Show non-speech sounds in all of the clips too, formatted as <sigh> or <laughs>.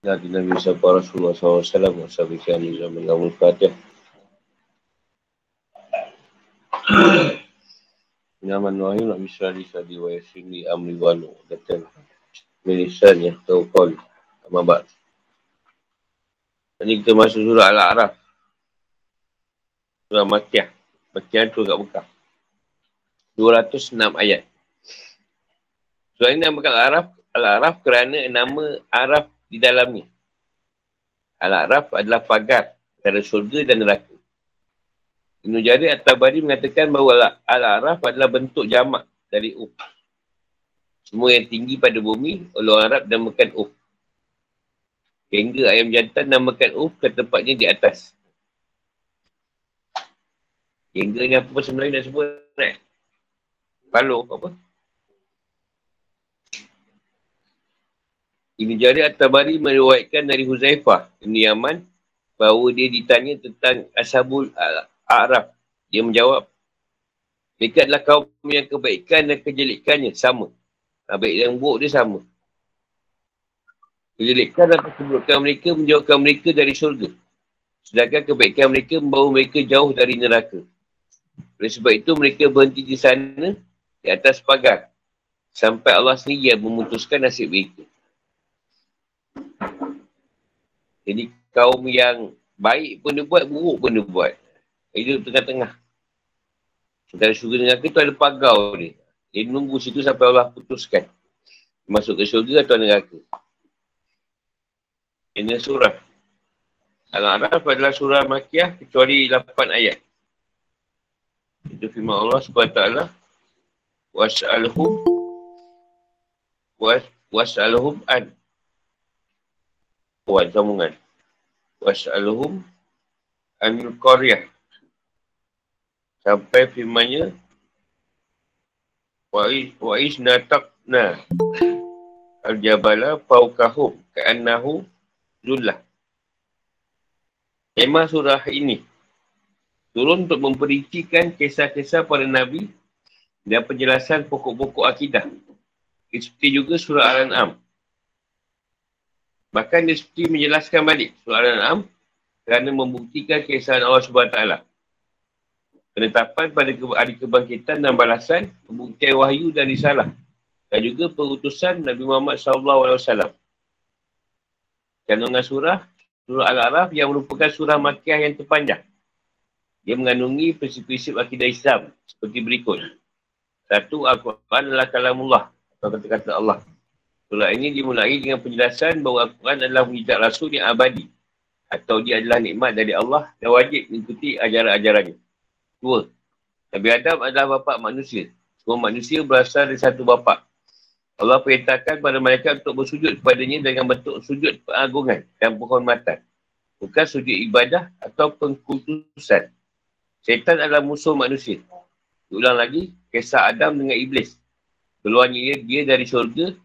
Nabi Nabi Sapa Rasulullah SAW Wasabi kami zaman Al Fatih Nama Nuhim Nabi Sari Sadi Wa Yasini Amri Wanu Datang Melisan yang tahu kol Amabat Ini kita masuk surah Al-A'raf. Surah Makiyah Makiyah tu kat Mekah. 206 ayat. Surah ini nama Al-Araf, Al-Araf kerana nama Araf di dalamnya. Al-Araf adalah pagar antara syurga dan neraka. Ibn Jarir At-Tabari mengatakan bahawa Al-Araf adalah bentuk jamak dari Uf. Semua yang tinggi pada bumi, oleh orang Arab namakan Uf. Hingga ayam jantan namakan Uf ke tempatnya di atas. Hingga ni apa sebenarnya nak sebut? Palo apa? Ibn Jarir At-Tabari meriwayatkan dari Huzaifah Ibn Yaman bahawa dia ditanya tentang Ashabul A'raf. Dia menjawab, mereka adalah kaum yang kebaikan dan kejelikannya sama. Baik dan buruk dia sama. Kejelikan dan keburukan mereka menjauhkan mereka dari syurga. Sedangkan kebaikan mereka membawa mereka jauh dari neraka. Oleh sebab itu mereka berhenti di sana di atas pagar. Sampai Allah sendiri yang memutuskan nasib mereka. Jadi kaum yang baik pun dia buat, buruk pun dia buat. Hidup tengah-tengah. Antara syurga dengan tu ada pagau ni. Dia menunggu situ sampai Allah putuskan. Masuk ke syurga atau neraka. Ini surah. Al-A'raf adalah surah Makiyah kecuali 8 ayat. Itu firman Allah SWT. Was'alhum was'alhum an Puan sambungan. Was'aluhum anil qaryah. Sampai firmannya Wa'is natakna al-jabala fawkahum ka'annahu zullah. Tema surah ini turun untuk memperincikan kisah-kisah para Nabi dan penjelasan pokok-pokok akidah. Seperti juga surah Al-An'am Bahkan dia seperti menjelaskan balik surah Al-An'am kerana membuktikan kesahan Allah SWT. Penetapan pada hari kebangkitan dan balasan, pembuktian wahyu dan risalah. Dan juga perutusan Nabi Muhammad SAW. Kandungan surah, surah Al-A'raf yang merupakan surah makiah yang terpanjang. Dia mengandungi prinsip-prinsip akidah Islam seperti berikut. Satu, Al-Quran adalah kalamullah atau kata-kata Allah. Surah ini dimulai dengan penjelasan bahawa Al-Quran adalah mujizat Rasul yang abadi. Atau dia adalah nikmat dari Allah dan wajib mengikuti ajaran-ajarannya. Dua. Nabi Adam adalah bapa manusia. Semua manusia berasal dari satu bapa. Allah perintahkan pada mereka untuk bersujud kepadanya dengan bentuk sujud pengagungan dan penghormatan. Bukan sujud ibadah atau pengkultusan. Syaitan adalah musuh manusia. Ulang lagi, kisah Adam dengan Iblis. Keluarnya dia dari syurga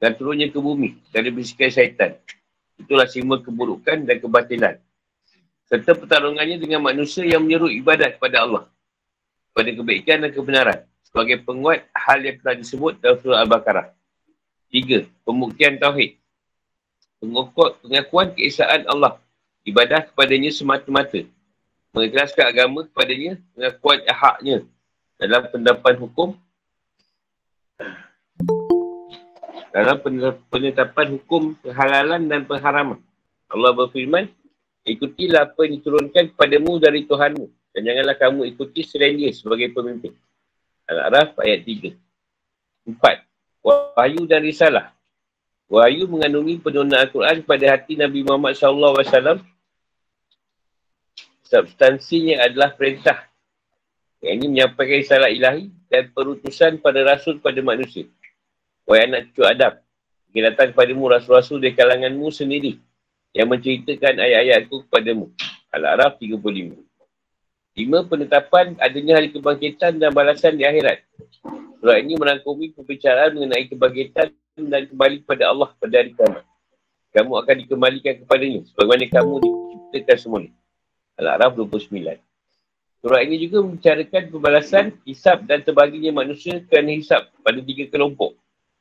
dan turunnya ke bumi dari bisikan syaitan. Itulah simbol keburukan dan kebatilan. Serta pertarungannya dengan manusia yang menyeru ibadat kepada Allah. Pada kebaikan dan kebenaran. Sebagai penguat hal yang telah disebut dalam surah Al-Baqarah. Tiga, pembuktian Tauhid. Pengukuh, pengakuan keesaan Allah. Ibadah kepadanya semata-mata. Mengikhlaskan agama kepadanya, pengakuan haknya dalam pendapat hukum dalam penetapan hukum kehalalan dan pengharaman. Allah berfirman, ikutilah apa yang diturunkan kepadamu dari Tuhanmu dan janganlah kamu ikuti selain dia sebagai pemimpin. Al-A'raf ayat 3. Empat, wahyu dan risalah. Wahyu mengandungi penurunan Al-Quran pada hati Nabi Muhammad SAW. Substansinya adalah perintah. Yang ini menyampaikan risalah ilahi dan perutusan pada rasul pada manusia. Wahai anak cucu Adam, dia datang kepadamu rasul-rasul dari kalanganmu sendiri yang menceritakan ayat-ayatku kepadamu. Al-A'raf 35. Lima penetapan adanya hari kebangkitan dan balasan di akhirat. Surah ini merangkumi pembicaraan mengenai kebangkitan dan kembali kepada Allah pada hari kiamat. Kamu akan dikembalikan kepadanya sebagaimana kamu diciptakan semula. Al-A'raf 29. Surah ini juga membicarakan pembalasan, hisap dan terbaginya manusia kerana hisap pada tiga kelompok.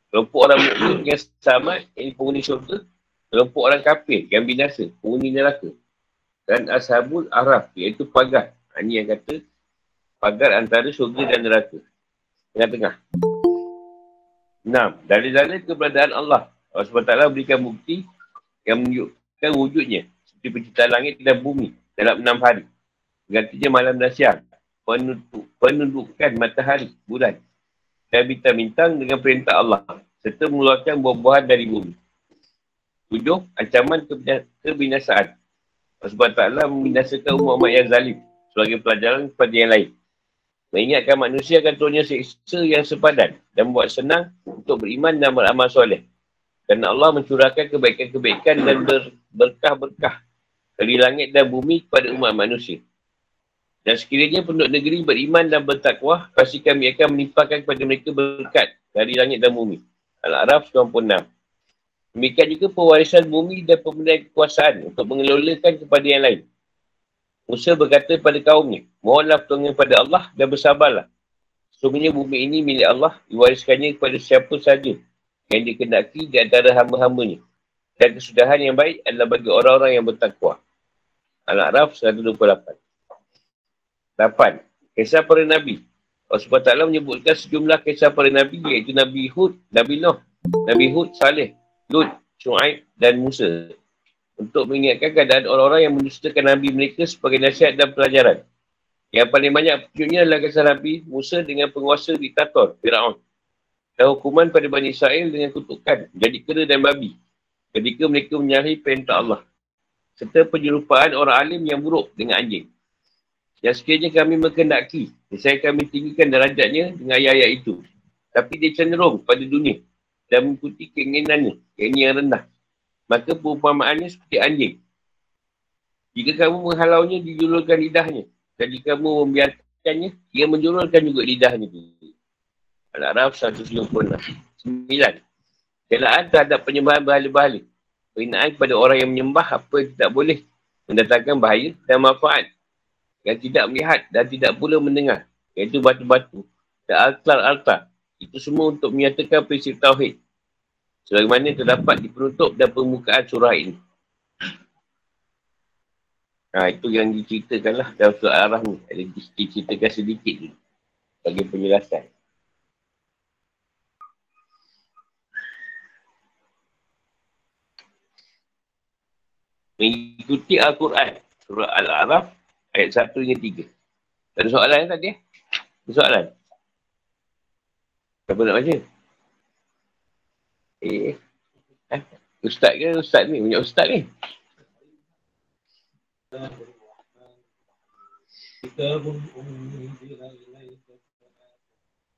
Kelompok orang mukmin yang sama, ini penghuni syurga, kelompok orang kafir yang binasa, penghuni neraka. Dan ashabul araf, iaitu pagar. Ini yang kata pagar antara syurga dan neraka. Tengah-tengah. Enam, dalil-dalil keberadaan Allah. Allah SWT berikan bukti yang menunjukkan wujudnya. Seperti penciptaan langit dan bumi dalam enam hari. Gantinya malam dan siang. Penunduk, penundukan matahari, bulan. Dan bintang-bintang dengan perintah Allah. Serta mengeluarkan buah-buahan dari bumi. Tujuh, ancaman kebinasaan. Allah SWT membinasakan umat-umat yang zalim sebagai pelajaran kepada yang lain. Mengingatkan manusia akan turunnya seksa yang sepadan dan membuat senang untuk beriman dan beramal soleh. Kerana Allah mencurahkan kebaikan-kebaikan dan ber, berkah-berkah dari langit dan bumi kepada umat manusia. Dan sekiranya penduduk negeri beriman dan bertakwa, pasti kami akan menimpakan kepada mereka berkat dari langit dan bumi. Al-A'raf 96. Demikian juga pewarisan bumi dan pemberian kekuasaan untuk mengelolakan kepada yang lain. Musa berkata kepada kaumnya, mohonlah pertolongan kepada Allah dan bersabarlah. Sesungguhnya bumi ini milik Allah, diwariskannya kepada siapa saja yang dikendaki di antara hamba-hambanya. Dan kesudahan yang baik adalah bagi orang-orang yang bertakwa. Al-A'raf 128. 8. Kisah para Nabi. Allah SWT menyebutkan sejumlah kisah para Nabi iaitu Nabi Hud, Nabi Nuh, Nabi Hud, Saleh, Lut, Shu'aib dan Musa untuk mengingatkan keadaan orang-orang yang mendustakan Nabi mereka sebagai nasihat dan pelajaran. Yang paling banyak petunjuknya adalah kisah Nabi Musa dengan penguasa diktator, Fir'aun. Dan hukuman pada Bani Israel dengan kutukan, jadi kera dan babi. Ketika mereka menyalahi perintah Allah. Serta penyerupaan orang alim yang buruk dengan anjing. Yang sekiranya kami mengendaki, saya kami tinggikan derajatnya dengan ayat-ayat itu. Tapi dia cenderung pada dunia dan mengikuti keinginannya, keinginan yang rendah maka perumpamaannya seperti anjing. Jika kamu menghalaunya, dijulurkan lidahnya. Dan jika kamu membiarkannya, ia menjulurkan juga lidahnya. Al-Araf 156. Sembilan. Celaan terhadap penyembahan berhala-berhala. Perinaan kepada orang yang menyembah apa yang tidak boleh mendatangkan bahaya dan manfaat. Yang tidak melihat dan tidak pula mendengar. Iaitu batu-batu dan altar-altar. Itu semua untuk menyatakan prinsip Tauhid. Sebagaimana terdapat di penutup dan permukaan surah ini. Ha, itu yang diceritakanlah dalam surah Arah ni. Ada diceritakan sedikit ni. Bagi penjelasan. Mengikuti Al-Quran. Surah Al-Araf ayat 1 hingga 3. Ada soalan tadi? Ada soalan? Siapa nak baca? Eh, eh. Ustaz ke ustaz ni? Punya ustaz ni. كتاب أنزل إليك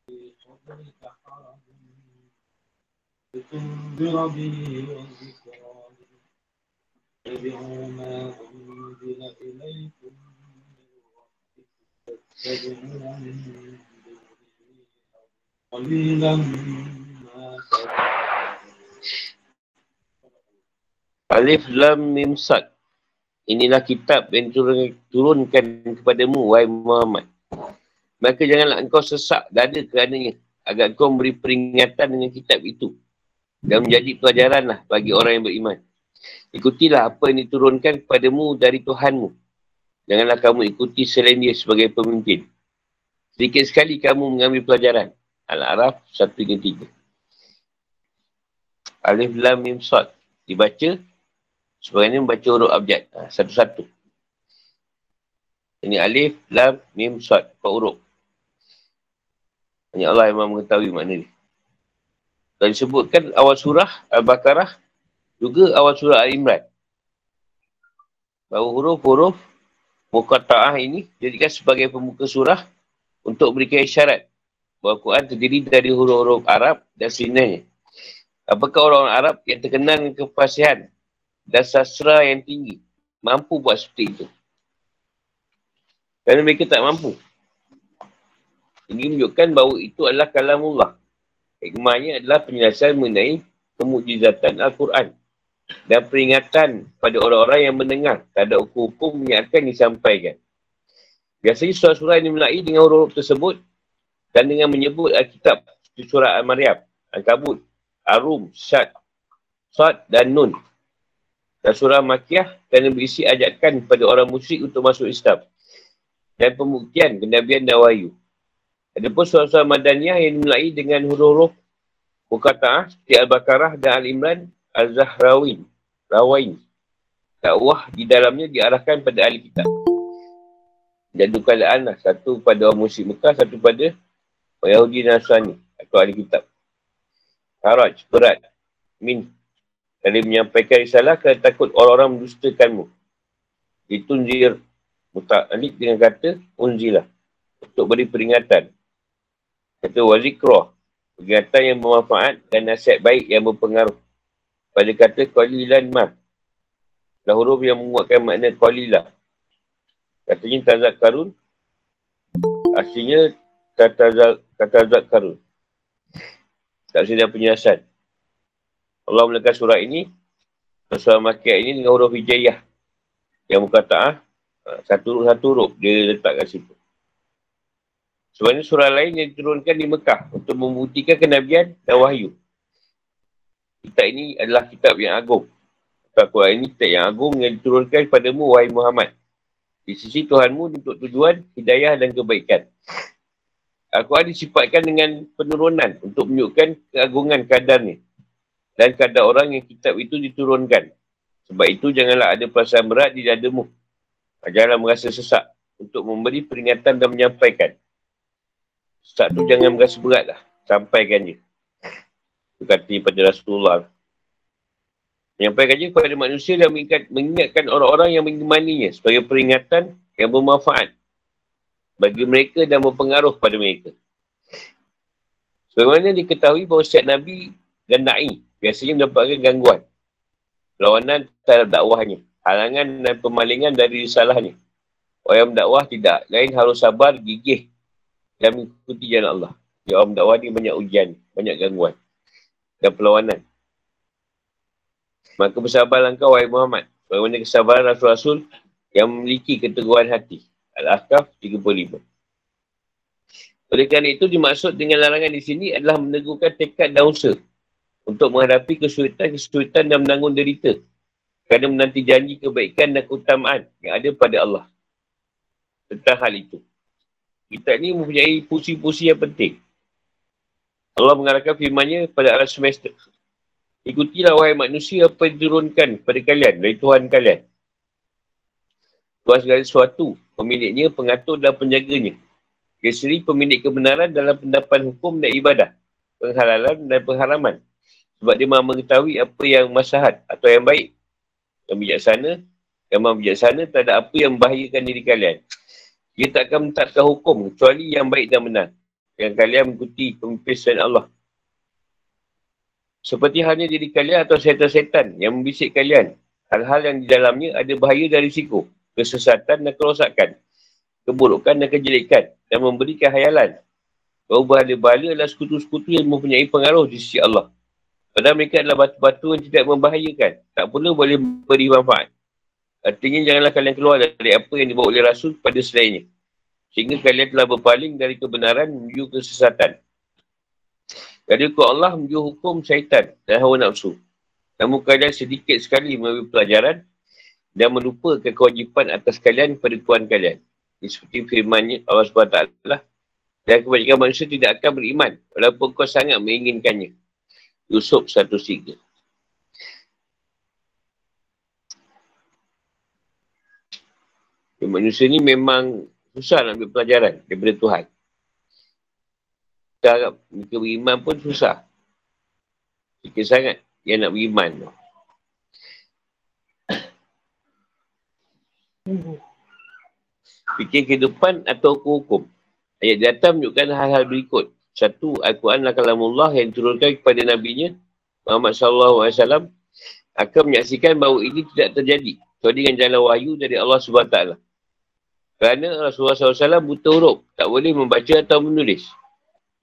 في صدرك حرج لتنذر به وذكرى اتبعوا ما أنزل إليكم قليلا ما تذكرون Alif Lam Mim Sad. Inilah kitab yang turunkan kepadamu, wahai Muhammad. Maka janganlah engkau sesak dada kerananya agar engkau memberi peringatan dengan kitab itu. Dan menjadi pelajaranlah bagi orang yang beriman. Ikutilah apa yang diturunkan kepadamu dari Tuhanmu. Janganlah kamu ikuti selain dia sebagai pemimpin. Sedikit sekali kamu mengambil pelajaran. Al-Araf 1-3. Alif Lam Mim Sad. Dibaca Sebagainya membaca huruf abjad. Ha, satu-satu. Ini alif, lam, mim, sad. Empat huruf. Hanya Allah yang mengetahui makna ni. Dan disebutkan awal surah Al-Baqarah juga awal surah Al-Imran. Bahawa huruf-huruf Muqatta'ah ini jadikan sebagai pembuka surah untuk berikan isyarat bahawa Quran terdiri dari huruf-huruf Arab dan sinanya. Apakah orang Arab yang terkenal dengan kefasihan dan sastra yang tinggi mampu buat seperti itu. Kerana mereka tak mampu. Ini menunjukkan bahawa itu adalah kalamullah. Hikmahnya adalah penjelasan mengenai kemujizatan Al-Quran dan peringatan pada orang-orang yang mendengar tak ada hukum-hukum yang akan disampaikan. Biasanya surah-surah ini mulai dengan huruf tersebut dan dengan menyebut Alkitab surah Al-Maryam, Al-Kabut, Ar-Rum, Syad, Sad dan Nun Dan surah Makiyah kerana berisi ajakan pada orang musyrik untuk masuk Islam. Dan pembuktian kenabian dan wahyu. Ada pun surah-surah Madaniyah yang dimulai dengan huruf-huruf seperti Al-Baqarah dan Al-Imran Al-Zahrawin. Rawain. Dakwah di dalamnya diarahkan pada ahli kitab. Dan dua lah. Satu pada orang musyrik Mekah, satu pada Yahudi Nasrani atau ahli kitab. Haraj, berat. Min, dari menyampaikan risalah kerana takut orang-orang mendustakanmu. Ditunjir muta'alik dengan kata unzilah. Untuk beri peringatan. Kata wazikroh. Peringatan yang bermanfaat dan nasihat baik yang berpengaruh. Pada kata qalilan ma. Dah huruf yang menguatkan makna qalilah. Katanya tazak karun. Aslinya kata tazak karun. Tak sedia penjelasan. Allah melekat surah ini, surah Makiyah ini dengan huruf hijayah. Yang berkata, ah, satu huruf satu huruf dia letak kat situ. Sebenarnya surah lain yang diturunkan di Mekah untuk membuktikan kenabian dan wahyu. Kitab ini adalah kitab yang agung. Al-Quran ini kitab yang agung yang diturunkan kepadamu, wahai Muhammad. Di sisi Tuhanmu untuk tujuan hidayah dan kebaikan. Al-Quran disifatkan dengan penurunan untuk menunjukkan keagungan kadarnya dan kadar orang yang kitab itu diturunkan. Sebab itu janganlah ada perasaan berat di dadamu. Janganlah merasa sesak untuk memberi peringatan dan menyampaikan. Sesak tu jangan merasa berat lah. Sampaikan je. Itu kata pada Rasulullah. Menyampaikan je kepada manusia dan mengingat, mengingatkan orang-orang yang mengimaninya sebagai peringatan yang bermanfaat bagi mereka dan berpengaruh pada mereka. Sebagaimana diketahui bahawa setiap Nabi dan Na'i biasanya mendapatkan gangguan. Lawanan terhadap dakwahnya. Halangan dan pemalingan dari salahnya. Orang yang berdakwah tidak. Lain harus sabar, gigih dan mengikuti jalan Allah. Ya orang berdakwah ni banyak ujian, banyak gangguan dan perlawanan. Maka bersabarlah engkau, wahai Muhammad. Bagaimana kesabaran Rasul-Rasul yang memiliki keteguhan hati. Al-Ahqaf 35. Oleh kerana itu, dimaksud dengan larangan di sini adalah meneguhkan tekad dan usaha untuk menghadapi kesulitan-kesulitan dan menanggung derita kerana menanti janji kebaikan dan keutamaan yang ada pada Allah tentang hal itu. Kita ni mempunyai pusi-pusi yang penting. Allah mengarahkan firmannya pada arah semester. Ikutilah wahai manusia apa yang diturunkan pada kalian dari Tuhan kalian. Tuhan segala sesuatu, pemiliknya, pengatur dan penjaganya. Keseri pemilik kebenaran dalam pendapat hukum dan ibadah, penghalalan dan pengharaman. Sebab dia mahu mengetahui apa yang masahat atau yang baik. Yang bijaksana, yang mahu bijaksana tak ada apa yang membahayakan diri kalian. Dia tak akan menetapkan hukum kecuali yang baik dan benar. Yang kalian mengikuti pemimpin Allah. Seperti halnya diri kalian atau setan-setan yang membisik kalian. Hal-hal yang di dalamnya ada bahaya dari siku. Kesesatan dan kerosakan. Keburukan dan kejelekan. Dan memberikan hayalan. Bahawa bahala-bahala adalah sekutu-sekutu yang mempunyai pengaruh di sisi Allah. Padahal mereka adalah batu-batu yang tidak membahayakan. Tak pula boleh beri manfaat. Artinya janganlah kalian keluar dari apa yang dibawa oleh Rasul pada selainnya. Sehingga kalian telah berpaling dari kebenaran menuju kesesatan. Dari hukum Allah menuju hukum syaitan dan hawa nafsu. Namun kalian sedikit sekali mengambil pelajaran dan melupakan kewajipan atas kalian pada Tuhan kalian. Ini seperti firmannya Allah SWT. Dan kebanyakan manusia tidak akan beriman walaupun kau sangat menginginkannya. Yusuf 103. Ya, manusia ni memang susah nak ambil pelajaran daripada Tuhan. Kita harap mereka beriman pun susah. Sikit sangat yang nak beriman. Fikir kehidupan atau hukum. Ayat di atas menunjukkan hal-hal berikut. Satu, Al-Quran adalah kalamullah yang diturunkan kepada Nabi-Nya, Muhammad SAW, akan menyaksikan bahawa ini tidak terjadi. Kecuali dengan jalan wahyu dari Allah SWT. Kerana Rasulullah SAW buta huruf, tak boleh membaca atau menulis.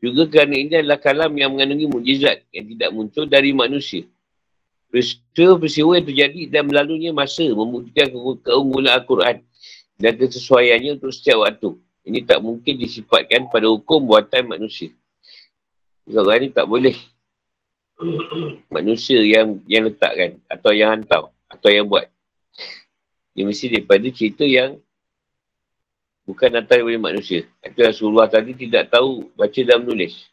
Juga kerana ini adalah kalam yang mengandungi mujizat yang tidak muncul dari manusia. Peristiwa-peristiwa yang terjadi dan melalunya masa membuktikan keunggulan Al-Quran dan kesesuaiannya untuk setiap waktu. Ini tak mungkin disifatkan pada hukum buatan manusia. Orang ni tak boleh <clears throat> manusia yang yang letakkan atau yang hantar Atau yang buat. Dia mesti daripada cerita yang bukan datang daripada manusia. Itu Rasulullah tadi tidak tahu baca dan menulis.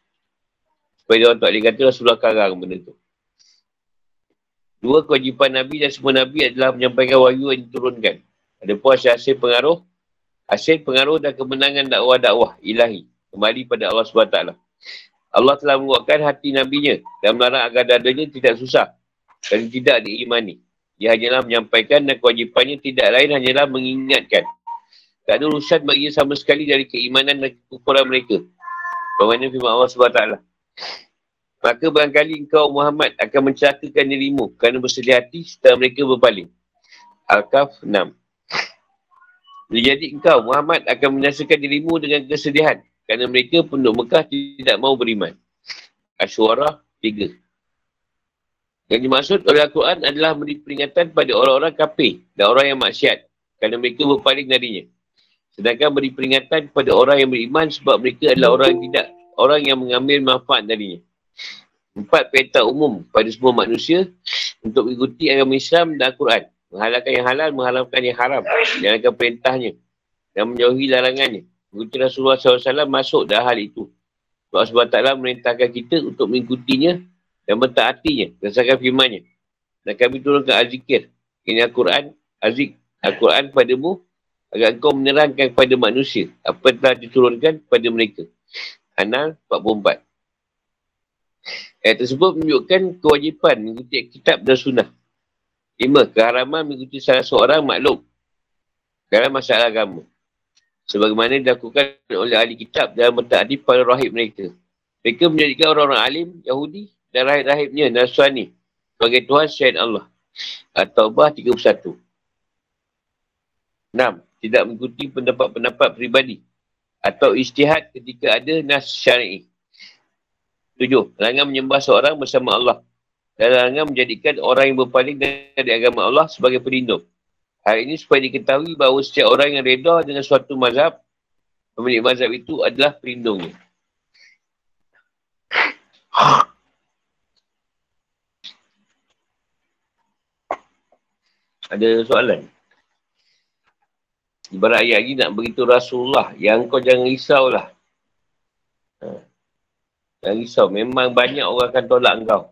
Supaya dia orang tak boleh kata Rasulullah karang benda tu. Dua kewajipan Nabi dan semua Nabi adalah menyampaikan wahyu yang diturunkan. Ada pun hasil pengaruh, hasil pengaruh dan kemenangan dakwah-dakwah ilahi. Kembali pada Allah SWT. Allah telah menguatkan hati Nabi-Nya dan melarang agar dadanya tidak susah dan tidak diimani. Dia hanyalah menyampaikan dan kewajipannya tidak lain hanyalah mengingatkan. Tak ada urusan bagi sama sekali dari keimanan dan kekurangan mereka. Bagaimana firman Allah SWT. Maka barangkali engkau Muhammad akan mencelakakan dirimu kerana bersedih hati setelah mereka berpaling. Al-Kaf 6. Jadi engkau Muhammad akan menyaksikan dirimu dengan kesedihan kerana mereka penduduk Mekah tidak mau beriman. Asyuara 3. Yang dimaksud oleh Al-Quran adalah beri peringatan pada orang-orang kafir dan orang yang maksiat kerana mereka berpaling darinya. Sedangkan beri peringatan kepada orang yang beriman sebab mereka adalah orang yang tidak, orang yang mengambil manfaat darinya. Empat perintah umum pada semua manusia untuk mengikuti agama Islam dan Al-Quran. Menghalalkan yang halal, menghalalkan yang haram. Jalankan perintahnya dan menjauhi larangannya. Mengikuti Rasulullah SAW masuk dalam hal itu. Allah SWT merintahkan kita untuk mengikutinya dan mentaatinya berdasarkan firmannya. Dan kami turunkan azikir. Ini Al-Quran, azik Al-Quran padamu agar engkau menerangkan kepada manusia apa yang telah diturunkan kepada mereka. Anal 44. Ayat tersebut menunjukkan kewajipan mengikuti kitab dan sunnah. Lima, keharaman mengikuti salah seorang makhluk dalam masalah agama. Sebagaimana dilakukan oleh ahli kitab dalam mentaati para rahib mereka. Mereka menjadikan orang-orang alim, Yahudi dan rahib-rahibnya Nasrani sebagai Tuhan selain Allah. At-Taubah 31. Enam, tidak mengikuti pendapat-pendapat peribadi atau istihad ketika ada nas syari'i. Tujuh, larangan menyembah seorang bersama Allah dan larangan menjadikan orang yang berpaling dari agama Allah sebagai pelindung. Hal ini supaya diketahui bahawa setiap orang yang reda dengan suatu mazhab, pemilik mazhab itu adalah pelindungnya. Ada soalan? Ibarat ayat lagi nak beritahu Rasulullah yang kau jangan risaulah. Ha. Jangan risau. Memang banyak orang akan tolak kau.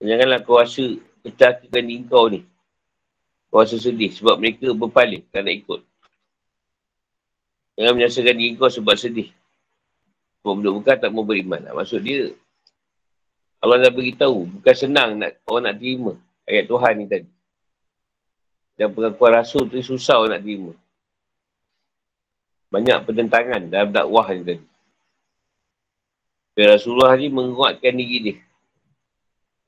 Janganlah kau rasa kecakakan diri kau ni. Kau rasa sedih sebab mereka berpaling tak nak ikut. Jangan menyaksikan diri kau sebab sedih. Kau bukan tak mau beriman. Maksud dia, Allah dah beritahu. Bukan senang nak orang nak terima ayat Tuhan ni tadi. Dan pengakuan rasul tu susah nak terima. Banyak pertentangan dalam dakwah ni tadi. Dan Rasulullah ni menguatkan diri dia.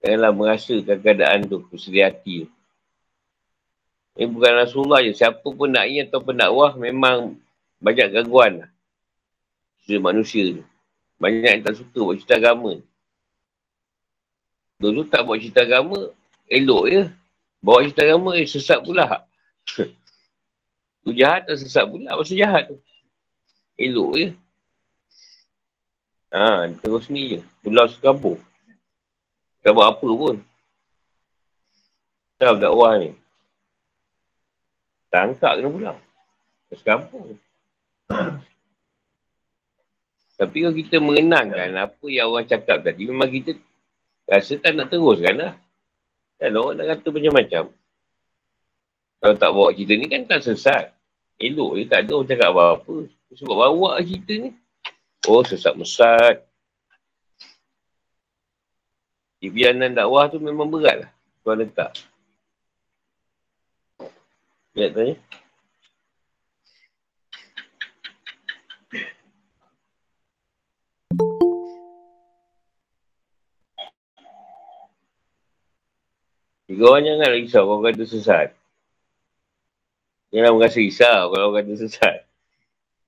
Janganlah merasakan keadaan tu, bersedih hati tu. Ini bukan Rasulullah je. Siapa pun nak atau pendakwah memang banyak gangguan lah. Sudah manusia tu. Banyak yang tak suka buat cerita agama. Dulu tak buat cerita agama, elok je. Bawa cerita agama, eh sesat pula. <laughs> tu jahat atau sesat pula? Masa jahat tu. Elok je. Ha, terus ni je. Pulau sekampung. Tak buat apa pun. Tak dakwah ni. Tangkap kena pulang. Sekampung. <coughs> Tapi kalau kita mengenangkan apa yang orang cakap tadi, memang kita rasa tak nak teruskan lah. Kan orang nak kata macam-macam. Kalau tak bawa cerita ni kan tak sesat. Elok je tak ada orang cakap apa-apa. Sebab bawa cerita ni. Oh sesat mesat. Ibianan dakwah tu memang berat lah. Tuan letak. Lihat tanya. Tiga orang jangan risau kalau kata sesat. Jangan merasa risau kalau kata sesat.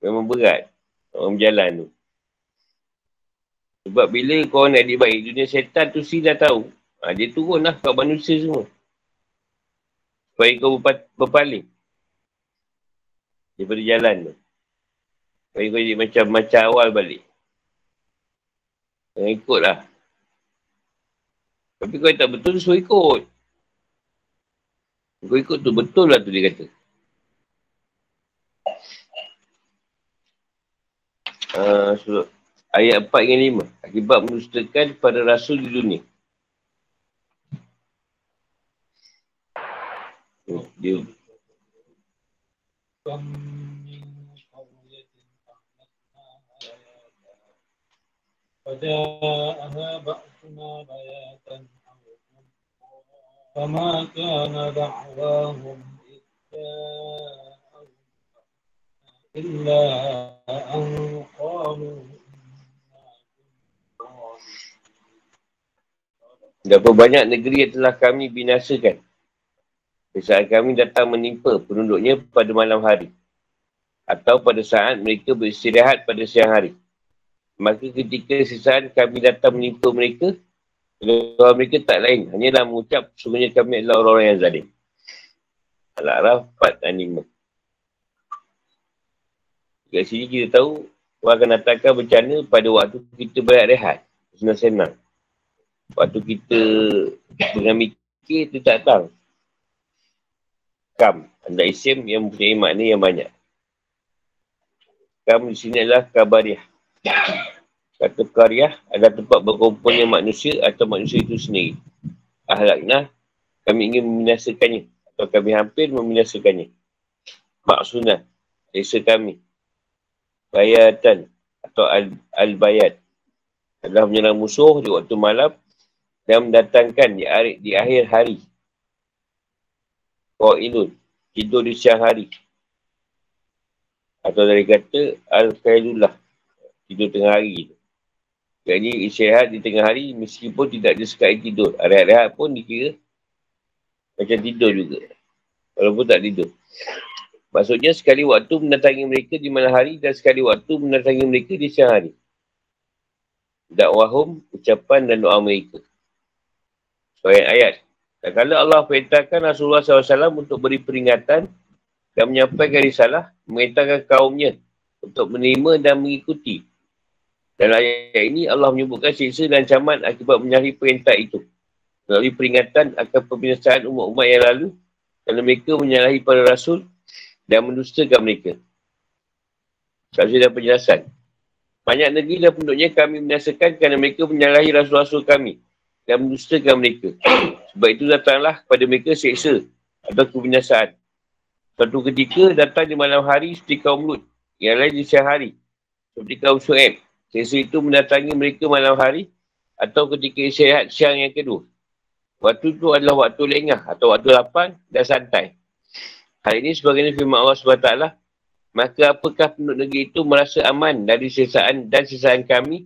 Memang berat. Orang berjalan tu. Sebab bila kau nak adik baik, dunia setan tu si dah tahu. Ha, dia turun lah kat manusia semua. Supaya kau berpa- berpaling. Daripada jalan tu. Supaya kau jadi macam, macam awal balik. Jangan ikut lah. Tapi kau tak betul, suruh ikut. Kau ikut tu, betul lah tu dia kata. Uh, surat, ayat 4 hingga 5. Akibat menustakan pada rasul di dunia. Oh, dia. فجاءها بأسنا بياتا فما كان دعواهم إلا أن قالوا Berapa banyak negeri yang telah kami binasakan. Saat kami datang menimpa penduduknya pada malam hari. Atau pada saat mereka beristirahat pada siang hari. Maka ketika sesaat kami datang menimpa mereka, kalau mereka tak lain, hanyalah mengucap sungguhnya kami adalah orang-orang yang zalim. Al-A'raf 4 dan 5. Kat sini kita tahu, Allah akan datangkan bencana pada waktu kita berehat-rehat. Senang-senang. Waktu kita dengan mikir, tu tak tahu. Kam. Anda isim yang mempunyai makna yang banyak. Kam di sini adalah kabariah. Kata karyah adalah tempat berkumpulnya manusia atau manusia itu sendiri. Ahlaknya, kami ingin membinasakannya atau kami hampir membinasakannya. Maksudnya, desa kami. Bayatan atau al-bayat adalah menyerang musuh di waktu malam dan mendatangkan di, hari, di akhir hari. Qailun, tidur di siang hari. Atau dari kata al-kailullah, tidur tengah hari. Ini istirahat di tengah hari meskipun tidak ada sekali tidur. Rehat-rehat pun dikira macam tidur juga. Walaupun tak tidur. Maksudnya sekali waktu mendatangi mereka di malam hari dan sekali waktu mendatangi mereka di siang hari. Dakwahum, ucapan dan doa mereka. Soalan ayat. Dan kalau Allah perintahkan Rasulullah SAW untuk beri peringatan dan menyampaikan risalah, memerintahkan kaumnya untuk menerima dan mengikuti dalam ayat ini Allah menyebutkan siksa dan ancaman akibat menyalahi perintah itu. Melalui peringatan akan pembinasaan umat-umat yang lalu kerana mereka menyalahi para rasul dan mendustakan mereka. Saksi dan penjelasan. Banyak negeri dan penduduknya kami binasakan kerana mereka menyalahi rasul-rasul kami dan mendustakan mereka. Sebab itu datanglah kepada mereka seksa atau kebinasaan. Suatu ketika datang di malam hari seperti kaum Lut. Yang lain di siang hari. Seperti kaum Su'eb. Seksa itu mendatangi mereka malam hari atau ketika istirahat siang yang kedua. Waktu itu adalah waktu lengah atau waktu lapang dan santai. Hal ini sebagainya firman Allah SWT, maka apakah penduduk negeri itu merasa aman dari sesaan dan sesaan kami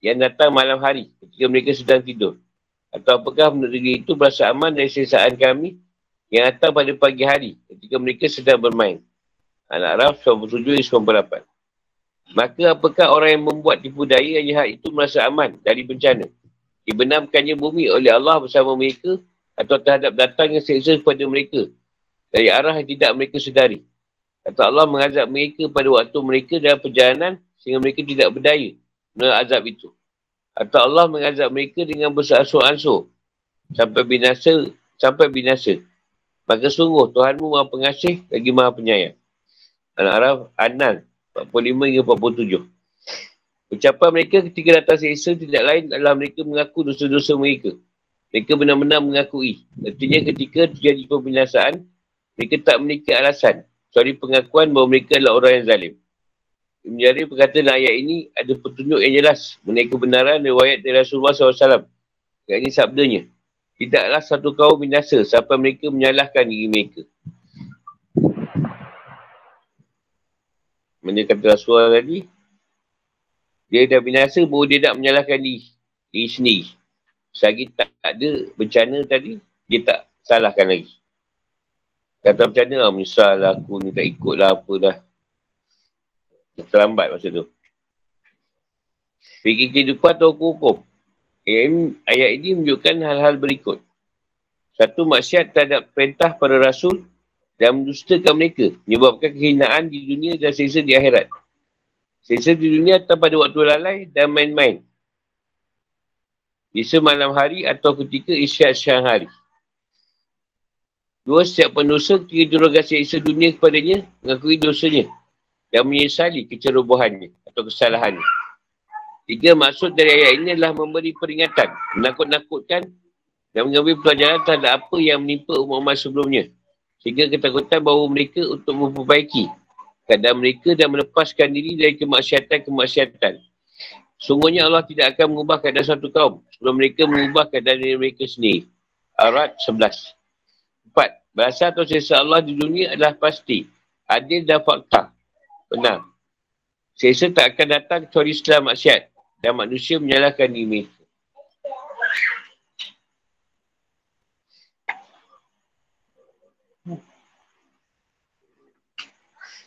yang datang malam hari ketika mereka sedang tidur? Atau apakah penduduk negeri itu merasa aman dari sesaan kami yang datang pada pagi hari ketika mereka sedang bermain? Anak Raf 97-98. Maka apakah orang yang membuat tipu daya yang jahat itu merasa aman dari bencana? Dibenamkannya bumi oleh Allah bersama mereka atau terhadap datangnya seksa kepada mereka dari arah yang tidak mereka sedari. Atau Allah mengazab mereka pada waktu mereka dalam perjalanan sehingga mereka tidak berdaya menerima azab itu. Atau Allah mengazab mereka dengan bersasur-ansur sampai binasa sampai binasa. Maka sungguh Tuhanmu maha pengasih lagi maha penyayang. Al-Araf Anan 45 hingga 47. Ucapan mereka ketika datang seksa tidak lain adalah mereka mengaku dosa-dosa mereka. Mereka benar-benar mengakui. Artinya ketika terjadi pembinasaan, mereka tak memiliki alasan. Sorry pengakuan bahawa mereka adalah orang yang zalim. Menjadi berkata dalam ayat ini ada petunjuk yang jelas mengenai kebenaran riwayat dari Rasulullah SAW. Yang ini sabdanya. Tidaklah satu kaum binasa sampai mereka menyalahkan diri mereka. Mana kata Rasulullah tadi, dia dah binasa baru dia nak menyalahkan diri, diri sendiri. Selagi tak ada bencana tadi, dia tak salahkan lagi. Kata mana lah, misal aku ni tak ikut lah apa dah. Terlambat masa tu. Fikir kehidupan atau hukum. Ayat ini menunjukkan hal-hal berikut. Satu maksiat terhadap perintah para rasul dan mendustakan mereka menyebabkan kehinaan di dunia dan seksa di akhirat. Seksa di dunia atau pada waktu lalai dan main-main. Bisa malam hari atau ketika isyak siang hari. Dua, setiap pendosa kira juragasi isa dunia kepadanya mengakui dosanya dan menyesali kecerobohannya atau kesalahannya. Tiga maksud dari ayat ini adalah memberi peringatan, menakut-nakutkan dan mengambil pelajaran terhadap apa yang menimpa umat-umat sebelumnya. Sehingga ketakutan bahawa mereka untuk memperbaiki keadaan mereka dan melepaskan diri dari kemaksiatan-kemaksiatan. Sungguhnya Allah tidak akan mengubah keadaan satu kaum sebelum mereka mengubah keadaan diri mereka sendiri. Arat 11. Empat. Bahasa atau sesa Allah di dunia adalah pasti. Adil dan fakta. Benar. Sesa tak akan datang kecuali setelah maksiat. Dan manusia menyalahkan diri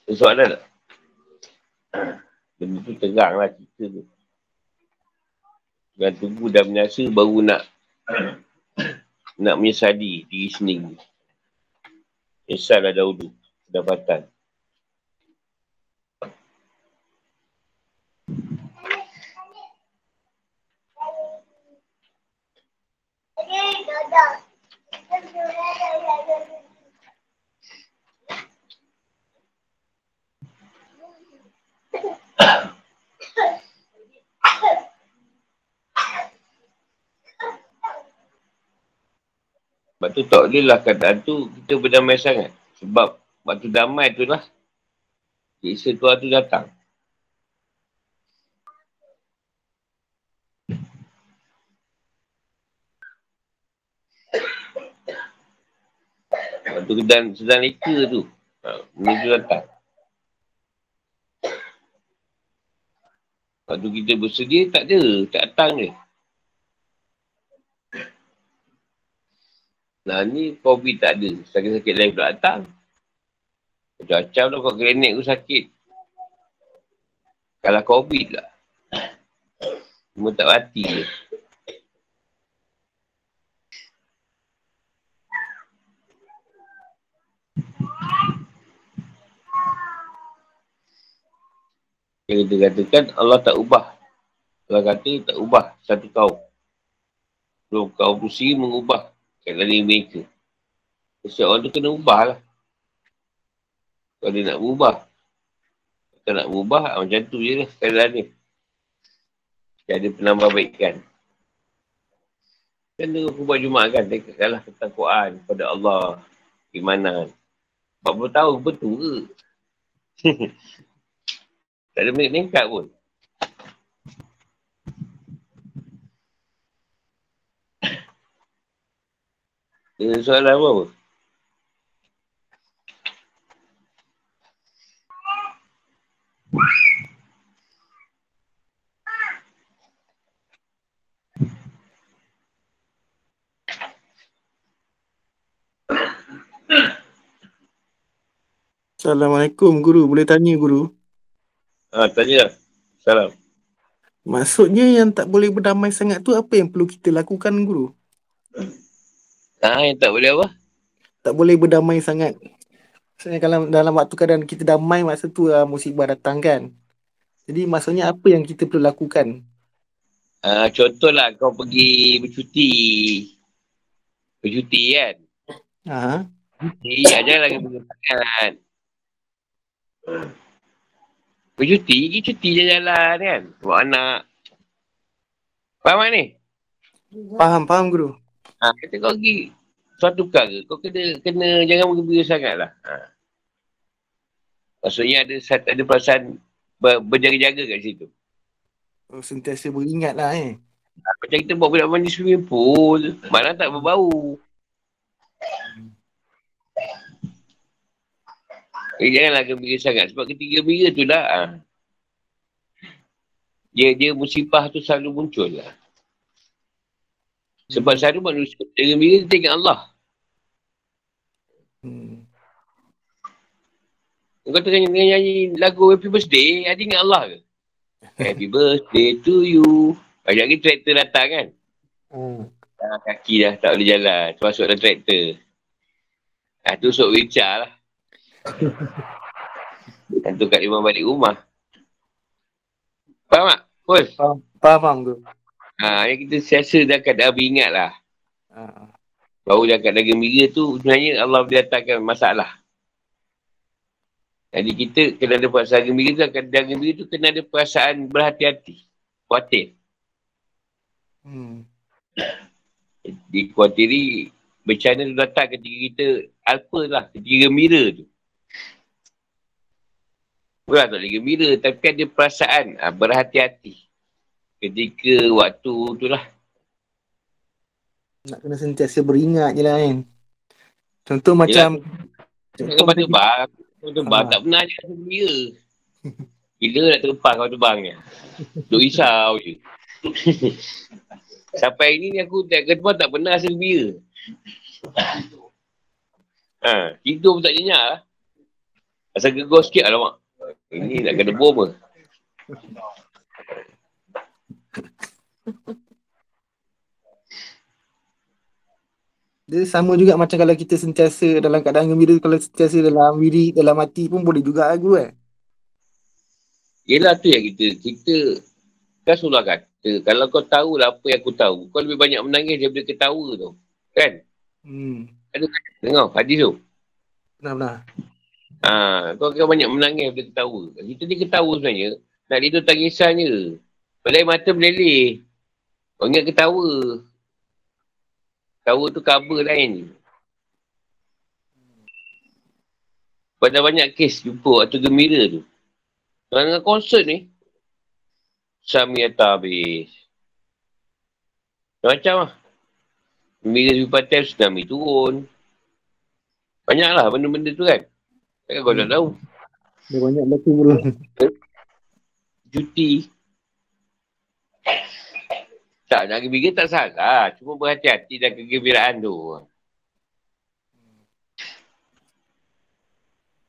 mereka. Soalan tak? Benda tu terang lah cerita tu. Jangan tunggu dah menyasa baru nak nak menyesali diri sendiri. Nyesal lah dahulu. Kedapatan. Sebab tu tak boleh lah keadaan tu kita berdamai sangat. Sebab waktu damai tu lah siksa Tuhan tu datang. Waktu sedang, sedang leka tu. Ha, menuju datang. Waktu kita bersedia, tak ada. Tak datang dia. Nah ni COVID tak ada. Sakit-sakit lain pula datang. Macam-macam lah kau grenet tu sakit. Kalau COVID lah. Cuma tak mati je. Yang kita katakan Allah tak ubah. Allah kata tak ubah satu kaum. Belum kaum sendiri mengubah kat dalam mereka. Sebab orang tu kena ubah lah. Kalau dia nak ubah. Kalau nak ubah, ah, macam tu je lah keadaan ni. Dia ada penambahbaikan. Kan tu aku buat Jumat kan, dia kalah ketakuan kepada Allah. Imanan. 40 tahun betul ke? <laughs> tak ada meningkat pun. Dia soalan apa pun? Assalamualaikum guru, boleh tanya guru? Ah, tanya. Salam. Maksudnya yang tak boleh berdamai sangat tu apa yang perlu kita lakukan guru? Ah, yang tak boleh apa? Tak boleh berdamai sangat. Maksudnya kalau dalam waktu keadaan kita damai masa tu uh, musibah datang kan. Jadi maksudnya apa yang kita perlu lakukan? Ah, contohlah kau pergi bercuti. Bercuti kan? Ha. Bercuti, ajar lagi bercuti Bercuti, pergi cuti jalan-jalan kan? Buat anak. Faham ni? Faham, faham guru. Ha, kata kau pergi suatu perkara, kau kena, kena jangan bergembira sangat lah. Ha. Maksudnya ada ada perasaan ber, berjaga-jaga kat situ. Oh, sentiasa beringat lah eh. Ha, macam kita buat budak mandi swimming pool, malah tak berbau. Eh, janganlah gembira sangat. Sebab ketika gembira tu lah. Ha. Dia, dia musibah tu selalu muncul lah. Sebab hmm. selalu manusia dia gembira dia ingat Allah. Hmm. Kau tengah nyanyi lagu Happy Birthday, ada ingat Allah ke? <laughs> Happy birthday to you. Banyak lagi traktor datang kan? Hmm. Ah, kaki dah tak boleh jalan. Termasuk dalam traktor. Ah, tu sok wheelchair lah. <laughs> Dan tu kat lima balik rumah. Faham tak? Faham, faham tu. Ha, yang kita siasa dah kat dah ingat lah. Ha. Baru dalam keadaan gembira tu sebenarnya Allah datangkan masalah. Jadi kita kena ada perasaan gembira tu, keadaan gembira tu kena ada perasaan berhati-hati. Khawatir. Hmm. Dikuatiri bencana tu datang ketika kita alpa lah, ketika gembira tu. Bukan tak boleh gembira, tapi ada perasaan ha, berhati-hati. Ketika waktu tu lah. Nak kena sentiasa beringat je lah kan. Contoh Yelah. macam... Contoh macam terbang. Contoh terbang tak pernah je rasa gembira. Bila nak terlepas kau terbang ni. Duk risau je. <laughs> Sampai ini ni aku tak terbang tak pernah rasa gembira. Ha, tidur pun tak nyenyak lah. Asal gegar sikit lah mak. Ini nak kena bom ke? Dia sama juga macam kalau kita sentiasa dalam keadaan gembira, kalau sentiasa dalam wiri, dalam mati pun boleh juga aku eh. Yelah tu yang kita, kita kan sulah kata, kalau kau tahu lah apa yang aku tahu, kau lebih banyak menangis daripada ketawa tu. Kan? Hmm. Ada dengar hadis tu. Benar-benar. Ha, kau akan banyak menangis daripada ketawa. Kita ni ketawa sebenarnya, nak tidur tangisan je. Padahal mata meleleh. Kau ingat ketawa. Ketawa tu cover lain. Pada banyak kes jumpa waktu gembira tu. Dengan konsert ni. Samia habis. Macam lah. Gembira di Patel tsunami turun. Banyaklah benda-benda tu kan. Takkan kau nak tahu. Dia banyak lagi bro. Cuti. Tak, nak gembira tak salah. Cuma berhati-hati dan kegembiraan tu.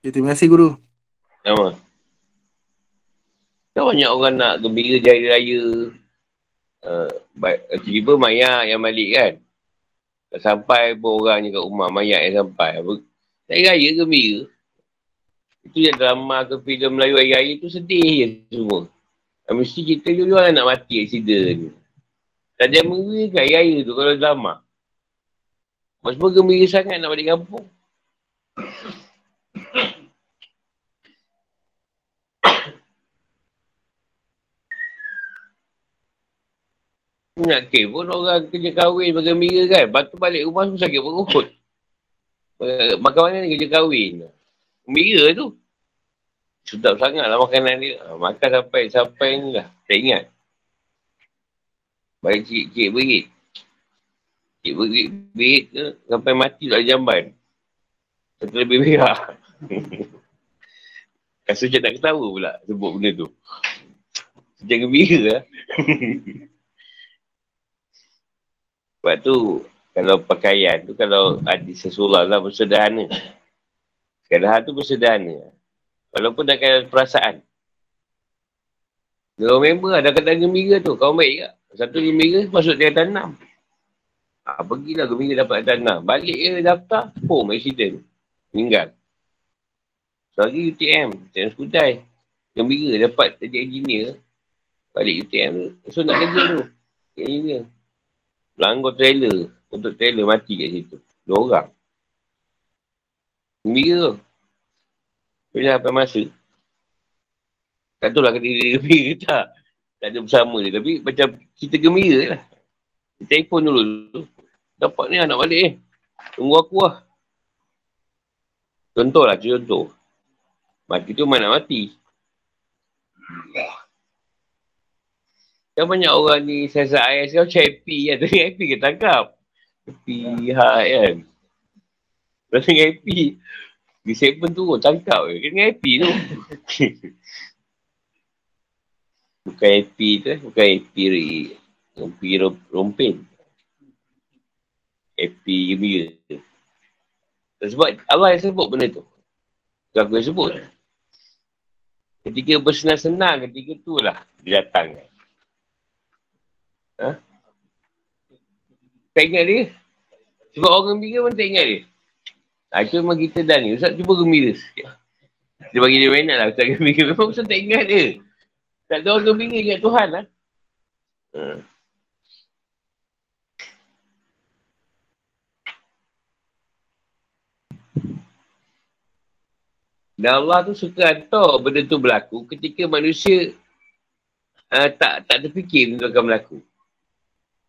Ya, terima kasih guru. Sama. Tak banyak orang nak gembira jari raya. Uh, tiba-tiba mayat yang balik kan. Tak sampai pun orangnya kat rumah mayat yang sampai. Jari raya gembira. Itu yang drama ke filem Melayu Raya tu sedih je semua. Mesti kita juga nak mati accident. Tak mengeri kan raya tu kalau drama. Mas semua gembira sangat nak balik kampung. Nak ke pun orang kerja kahwin bergembira kan. Lepas tu balik rumah semua sakit perut. Makan mana ni kerja kahwin. Gembira tu. Sedap sangat lah makanan dia. Makan sampai sampai ni lah. Tak ingat. Baik cik-cik berit. Cik berit, berit tu sampai mati tak jamban. Satu lebih merah. <laughs> Rasa macam nak ketawa pula sebut benda tu. Sejak gembira lah. <laughs> Sebab tu, kalau pakaian tu, kalau ada sesuatu lah bersederhana. Sederhana tu bersederhana. Walaupun dah kena perasaan. Dua member ada kata gembira tu. Kau baik tak? Satu gembira masuk dia tanam. Ha, pergilah gembira dapat tanam. Balik je daftar. Oh, accident. Meninggal. Sorry UTM. UTM Skudai. Gembira dapat jadi engineer. Balik UTM tu. So nak kerja tu. Engineer. Langgar trailer. Untuk trailer mati kat situ. Dua orang. Gembira tu. Bila apa masa. Tak tahu lah dia gembira ke tak. Tak ada bersama dia. Tapi macam kita gembira lah. Telefon dulu. Dapat ni nak balik eh. Tunggu aku lah. Contoh lah, contoh. Mati tu mana mati. Kan banyak orang ni saya ayah saya macam happy kan. Tapi happy ke tangkap. Happy high kan. Rasa happy. Di segmen tu tangkap je. Kena happy tu. <laughs> bukan happy tu eh. Bukan happy rompi rompin. Happy gembira. Sebab Allah yang sebut benda tu. Bukan aku yang sebut. Ketika bersenang-senang ketika tu lah dia datang. Ha? Tak ingat dia? Sebab orang gembira pun tak ingat dia. Ha, memang kita dah ni. Ustaz cuba gembira sikit. Dia bagi dia minat lah. Ustaz gembira. Memang Ustaz tak ingat dia. Tak ada orang gembira dengan Tuhan lah. Hmm. Dan Allah tu suka hantar benda tu berlaku ketika manusia uh, tak tak terfikir benda akan berlaku.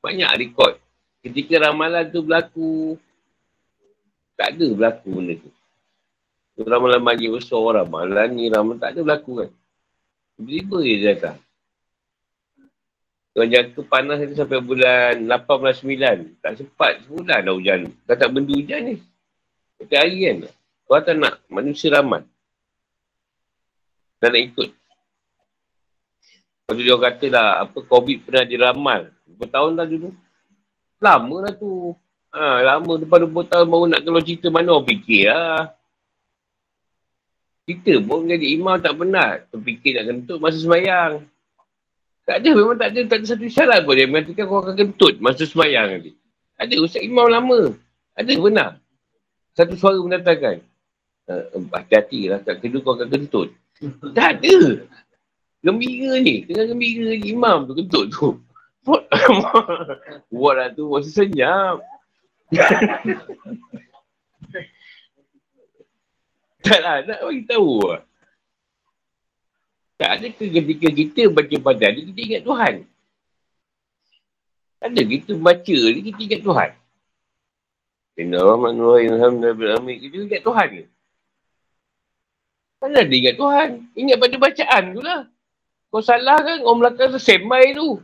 Banyak rekod. Ketika ramalan tu berlaku, tak ada berlaku benda tu. Ramalan bagi besar orang, ramalan ni ramalan tak ada berlaku kan. Tiba-tiba je datang. Tuan jaga panas itu sampai bulan 8 bulan 9. Tak sempat sebulan dah hujan. Dah tak benda hujan ni. Setiap hari kan. Kau tak nak manusia ramai. Tak nak ikut. Kalau dia kata lah, apa COVID pernah diramal. Berapa tahun dah dulu? Lama lah tu. Ha, lama depan 20 tahun baru nak keluar cerita mana orang fikir lah. Kita pun jadi imam tak pernah terfikir nak kentut masa semayang. Tak ada, memang tak ada, tak ada satu syarat pun dia mengatakan kau akan kentut masa semayang nanti. Ada, Ustaz Imam lama. Ada, benar. Satu suara mendatangkan. Uh, hati-hati lah, kat kedua kau akan kentut. tak ada. Gembira ni, tengah gembira ni imam tu kentut tu. <laughs> Buat lah tu, masa senyap. <laughs> tak lah, nak bagi tahu. Tak ada ke ketika kita baca pada ni, kita ingat Tuhan. Ada kita baca ni, kita ingat Tuhan. Inna rahmat nuhai alhamdulillah kita ingat Tuhan ke? Mana ada ingat Tuhan? Ingat pada bacaan tu lah. Kau salah kan, orang belakang tu semai tu.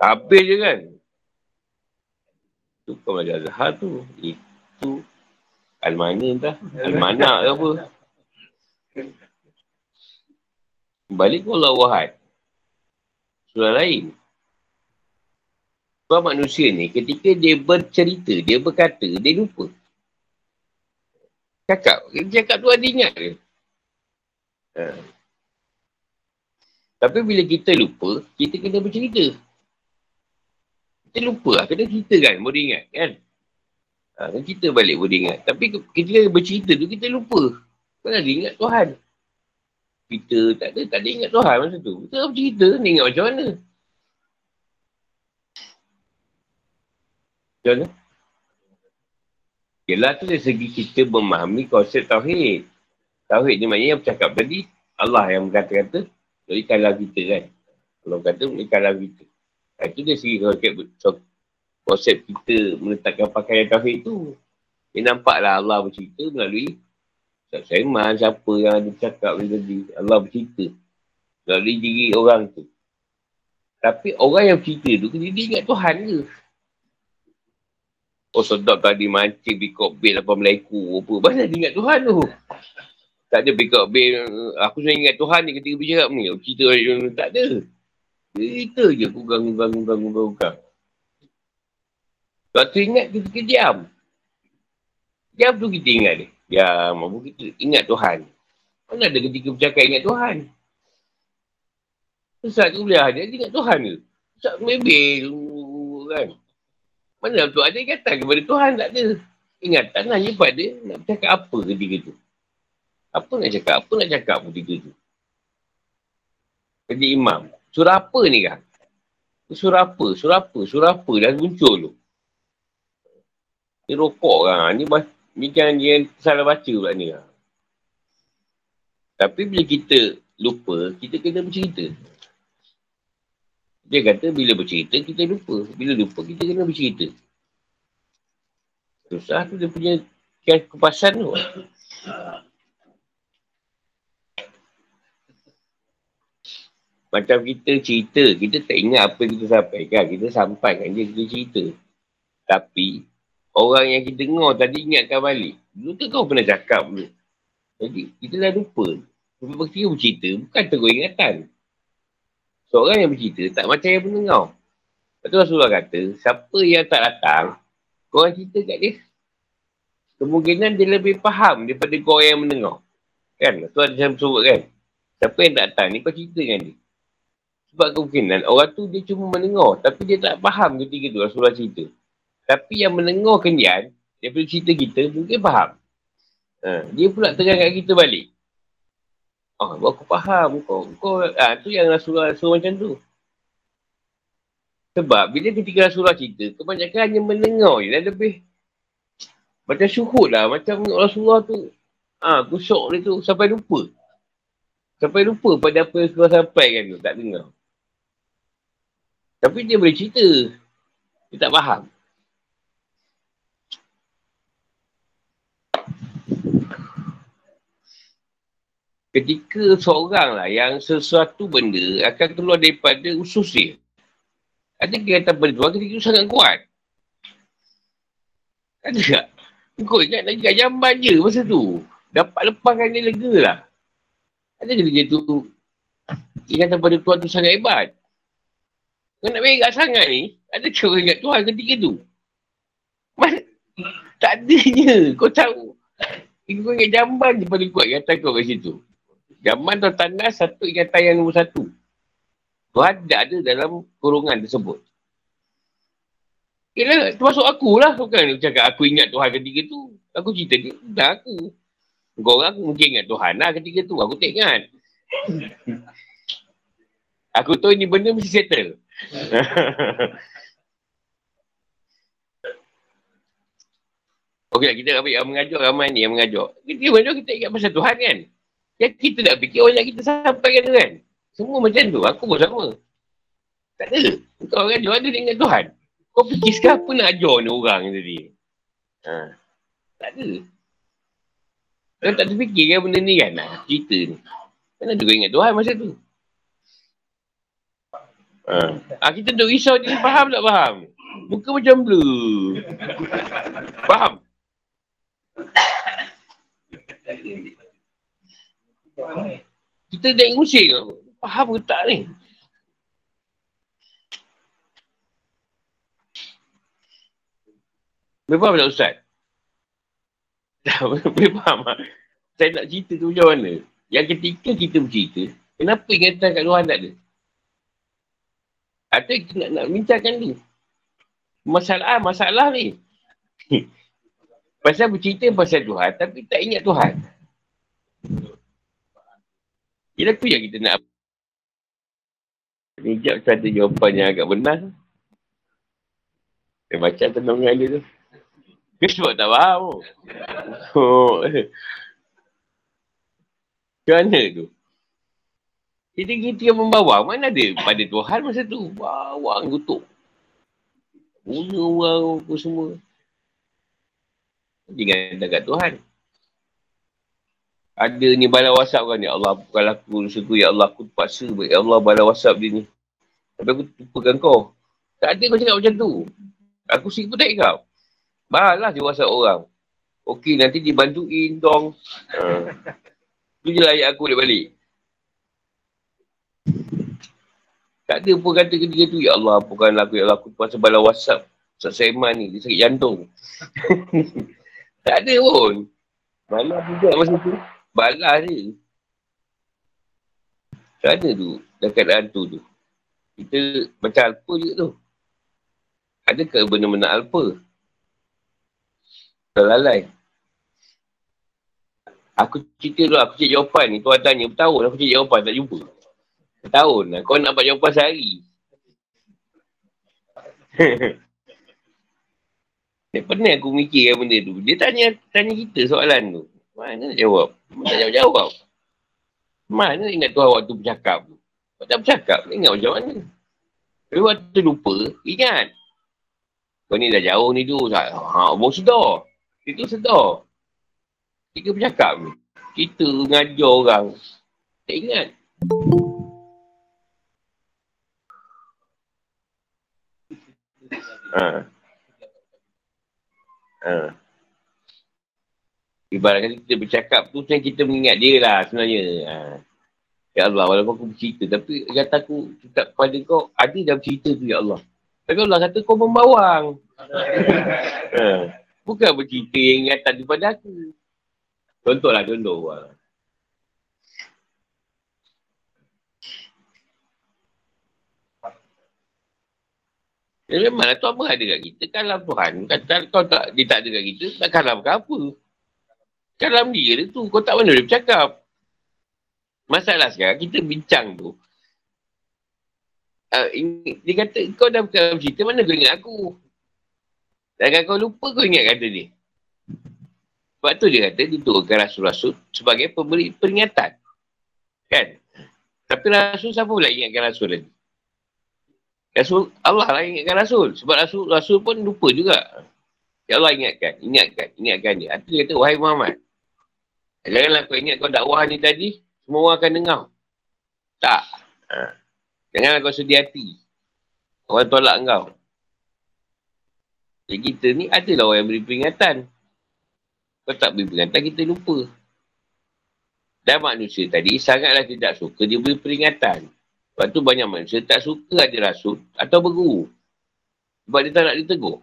Habis je kan. Tu kau belajar Zahar tu. Itu Al-Mana entah. Al-Mana ke apa. Balik ke Allah Wahad. Surah lain. Sebab manusia ni ketika dia bercerita, dia berkata, dia lupa. Cakap. Cakap tu ada ingat ke? Ha. Tapi bila kita lupa, kita kena bercerita. Kita lupa lah. Kena cerita kan, boleh ingat kan? Ha, kita balik boleh ingat. Tapi ketika bercerita tu, kita lupa. Kan ada ingat Tuhan kita tak ada, tak ada ingat Tuhan masa tu. Kita apa cerita, ni ingat macam mana. Macam mana? Yelah tu dari segi kita memahami konsep Tauhid. Tauhid ni maknanya yang bercakap tadi, Allah yang berkata-kata, jadi kalau kita kan. Kalau kata, ini kalau kita. Nah, itu dari segi konsep, konsep kita menetapkan pakaian Tauhid tu. Dia nampaklah Allah bercerita melalui tak Saiman siapa yang ada cakap tadi. Allah bercerita. Melalui diri orang tu. Tapi orang yang bercerita tu, dia, ingat Tuhan ke? Oh sedap tadi mancing pikok bil apa melaiku apa. Pasal dia ingat Tuhan tu. Tak ada pikok bil. Aku sebenarnya ingat Tuhan ni ketika bercakap ni. Cerita tak ada. Cerita je kugang, Sebab tu ingat kita diam. Diam tu kita ingat dia. Ya, mampu kita ingat Tuhan. Mana ada ketika bercakap ingat Tuhan? Ustaz tu boleh ada ingat Tuhan ke? Ustaz mebel kan? Mana tu ada ingatan kepada Tuhan? Tak ada. Ingatan hanya pada nak bercakap apa ketika tu. Apa nak cakap? Apa nak cakap ketika tu? Jadi imam. Surah apa ni kan? Surah apa? Surah apa? Surah apa? Dah muncul tu. Ni rokok kan? Ni Ni kan dia salah baca pula ni. Tapi bila kita lupa, kita kena bercerita. Dia kata bila bercerita, kita lupa. Bila lupa, kita kena bercerita. Susah tu dia punya kepasan tu. Macam kita cerita, kita tak ingat apa yang kita sampaikan. Kita sampaikan je kita cerita. Tapi orang yang kita dengar tadi ingatkan balik. Dulu tu kau pernah cakap dulu. Jadi, kita dah lupa. Sebab ketika bercerita, bukan terus ingatan. Seorang yang bercerita, tak macam yang pendengar. Lepas tu Rasulullah kata, siapa yang tak datang, kau orang cerita kat dia. Kemungkinan dia lebih faham daripada kau yang mendengar. Kan? Tu ada yang sebut kan? Siapa yang tak datang ni, kau cerita dengan dia. Sebab kemungkinan orang tu dia cuma mendengar, tapi dia tak faham ketika tu Rasulullah cerita. Tapi yang mendengar kendian, daripada cerita kita, mungkin faham. Ha, dia pula terangkan kita balik. Oh, aku faham. Kau, kau, ha, tu yang Rasulullah suruh macam tu. Sebab bila ketika Rasulullah cerita, kebanyakan hanya mendengar je dan lebih macam syuhud lah. Macam Rasulullah tu Ha, kusuk dia tu sampai lupa. Sampai lupa pada apa yang kau sampaikan tu. Tak dengar. Tapi dia boleh cerita. Dia tak faham. Ketika seorang lah yang sesuatu benda akan keluar daripada usus dia. Ada kegiatan tu ketika itu sangat kuat. Ada tak? Kau ingat lagi kat jamban je masa tu. Dapat lepaskan dia lega lah. Ada ke dia tu ingatan pada Tuhan tu sangat hebat. Kau nak berak sangat ni, ada ke orang ingat Tuhan ketika tu? Mas, tak adanya. Kau tahu. Kau ingat jamban je paling kuat ingatan kau kat situ. Jamban tu tanda satu ingatan yang nombor satu. Tuhan tak ada dalam kurungan tersebut. Yelah, termasuk aku lah. Bukan cakap aku ingat Tuhan ketika tu. Aku cerita ni, dah aku. Kau orang aku mungkin ingat Tuhan lah ketika tu. Aku tak ingat. <laughs> aku tahu ni benda mesti settle. <laughs> Okey kita ambil yang mengajuk ramai ni yang mengajuk. Kita mengajuk kita ingat pasal Tuhan kan. Yang kita nak fikir orang kita sampaikan tu kan. Semua macam tu. Aku pun sama. Tak ada. Kau orang ajar ada ingat Tuhan. Kau fikir <laughs> sekarang apa nak ajar ni orang tadi. Ha. Tak ada. Kau tak terfikir kan benda ni kan? Nah, cerita ni. Mana kau ingat Tuhan masa tu? Ha. ha kita duduk risau ni faham tak faham? Muka macam blur. Faham? <laughs> Kita dah ngusik Faham ke tak ni? Boleh faham tak Ustaz? <laughs> Boleh faham tak? Saya nak cerita tu macam mana? Yang ketika kita bercerita, kenapa ingatan kat Tuhan tak ada? Atau kita nak, nak bincangkan tu? Masalah, masalah ni. <laughs> pasal bercerita pasal Tuhan, tapi tak ingat Tuhan. Ialah tu yang kita nak Ni macam ada jawapan yang agak benar. Dia tenang dengan dia tu. Dia sebab tak faham. Oh. <laughs> Macam mana tu? Kita kita yang membawa. Mana ada pada Tuhan masa tu? Bawa kutuk. Bunuh orang semua. Jangan dekat Tuhan. Ada ni bala whatsapp kan, Ya Allah, bukan aku suku, Ya Allah, aku terpaksa, Ya Allah, bala whatsapp dia ni. Tapi aku lupakan kau. Tak ada kau cakap macam tu. Aku sih pun tak kau. Balas dia whatsapp orang. Okey, nanti dibantuin dong. Uh. Tu je lah aku balik balik. Tak ada pun kata ketika tu, Ya Allah, bukan aku, Ya Allah, aku terpaksa bala whatsapp. Ustaz Saiman ni, dia sakit jantung. <laughs> tak ada pun. Malah juga masa tu. Balas je. Macam mana tu? Dalam keadaan tu. Kita macam alpa juga tu. Adakah benar-benar alpa? Terlalai. Aku cerita dulu, aku cek jawapan ni. Tuan tanya, bertahun aku cek jawapan, tak jumpa. Bertahun lah. Kau nak dapat jawapan sehari. <laughs> Dia pernah aku mikirkan benda tu. Dia tanya tanya kita soalan tu. Mana nak jawab? Tak jawab-jawab. Mana ingat Tuhan waktu bercakap? Kau tak bercakap, ingat macam mana? Tapi waktu lupa, ingat. Kau ni dah jauh ni tu. Ha, baru sedar. Itu sedar. Kita bercakap ni. Kita ngajar orang. Tak ingat. Ha. Ha. Ibaratkan kita bercakap tu macam kita mengingat dia lah sebenarnya. Ha. Ya Allah, walaupun aku bercerita. Tapi kata aku tetap pada kau, ada dalam cerita tu ya Allah. Tapi Allah kata kau membawang. <laughs> ha. Bukan bercerita yang ingatan daripada aku. Contohlah, contoh. Ha. Ya memanglah Tuhan pun ada kat kita. Kalau Tuhan kata kau tak, dia tak ada kat kita, tak kalam ke apa? Dalam dia tu, kau tak mana boleh bercakap. Masalah sekarang, kita bincang tu. Uh, dia kata, kau dah bukan cerita, mana kau ingat aku? Dan kau lupa, kau ingat kata dia. Sebab tu dia kata diturunkan rasul-rasul sebagai pemberi peringatan. Kan? Tapi rasul siapa pula ingatkan rasul lagi? Rasul Allah lah ingatkan rasul. Sebab rasul rasul pun lupa juga. Ya Allah ingatkan, ingatkan, ingatkan dia. Itu dia kata, wahai Muhammad. Janganlah kau ingat kau dakwah ni tadi, semua orang akan dengar. Tak. Ha. Janganlah kau sedih hati. Orang tolak kau. Jadi kita ni adalah orang yang beri peringatan. Kau tak beri peringatan, kita lupa. Dan manusia tadi sangatlah tidak suka dia beri peringatan. Sebab tu banyak manusia tak suka ada rasul atau berguru. Sebab dia tak nak ditegur.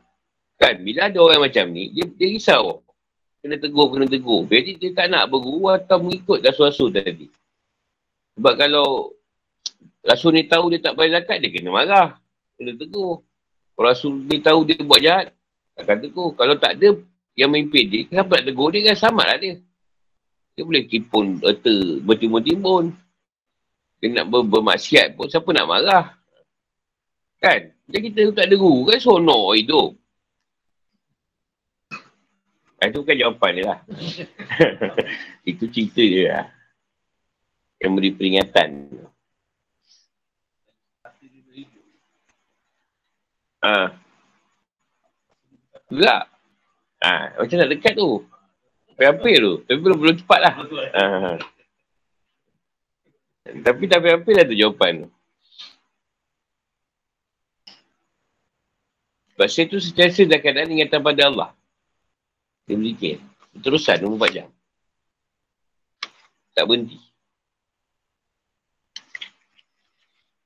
Kan, bila ada orang macam ni, dia, dia risau. Kena tegur, kena tegur. Jadi dia tak nak berguru atau mengikut rasul-rasul tadi. Sebab kalau rasul ni tahu dia tak boleh zakat, dia kena marah. Kena tegur. Kalau rasul ni tahu dia buat jahat, takkan tegur. Kalau tak ada yang memimpin dia, kenapa nak tegur dia kan sama lah dia. Dia boleh tipun erta bertimbun-timbun. Dia nak ber- bermaksiat pun siapa nak marah. Kan? Jadi kita tak ada guru kan sonok hidup. Ah, itu bukan jawapan dia lah. <laughs> Itu cerita dia lah. Yang beri peringatan. Ah. Enggak. Ah, macam nak dekat tu. Hampir tu. Tapi belum, belum cepat lah. Ha. Tapi tak hampir lah tu jawapan tu. Sebab saya tu sentiasa dalam keadaan ingatan pada Allah. Dia berzikir. Terusan 24 jam. Tak berhenti.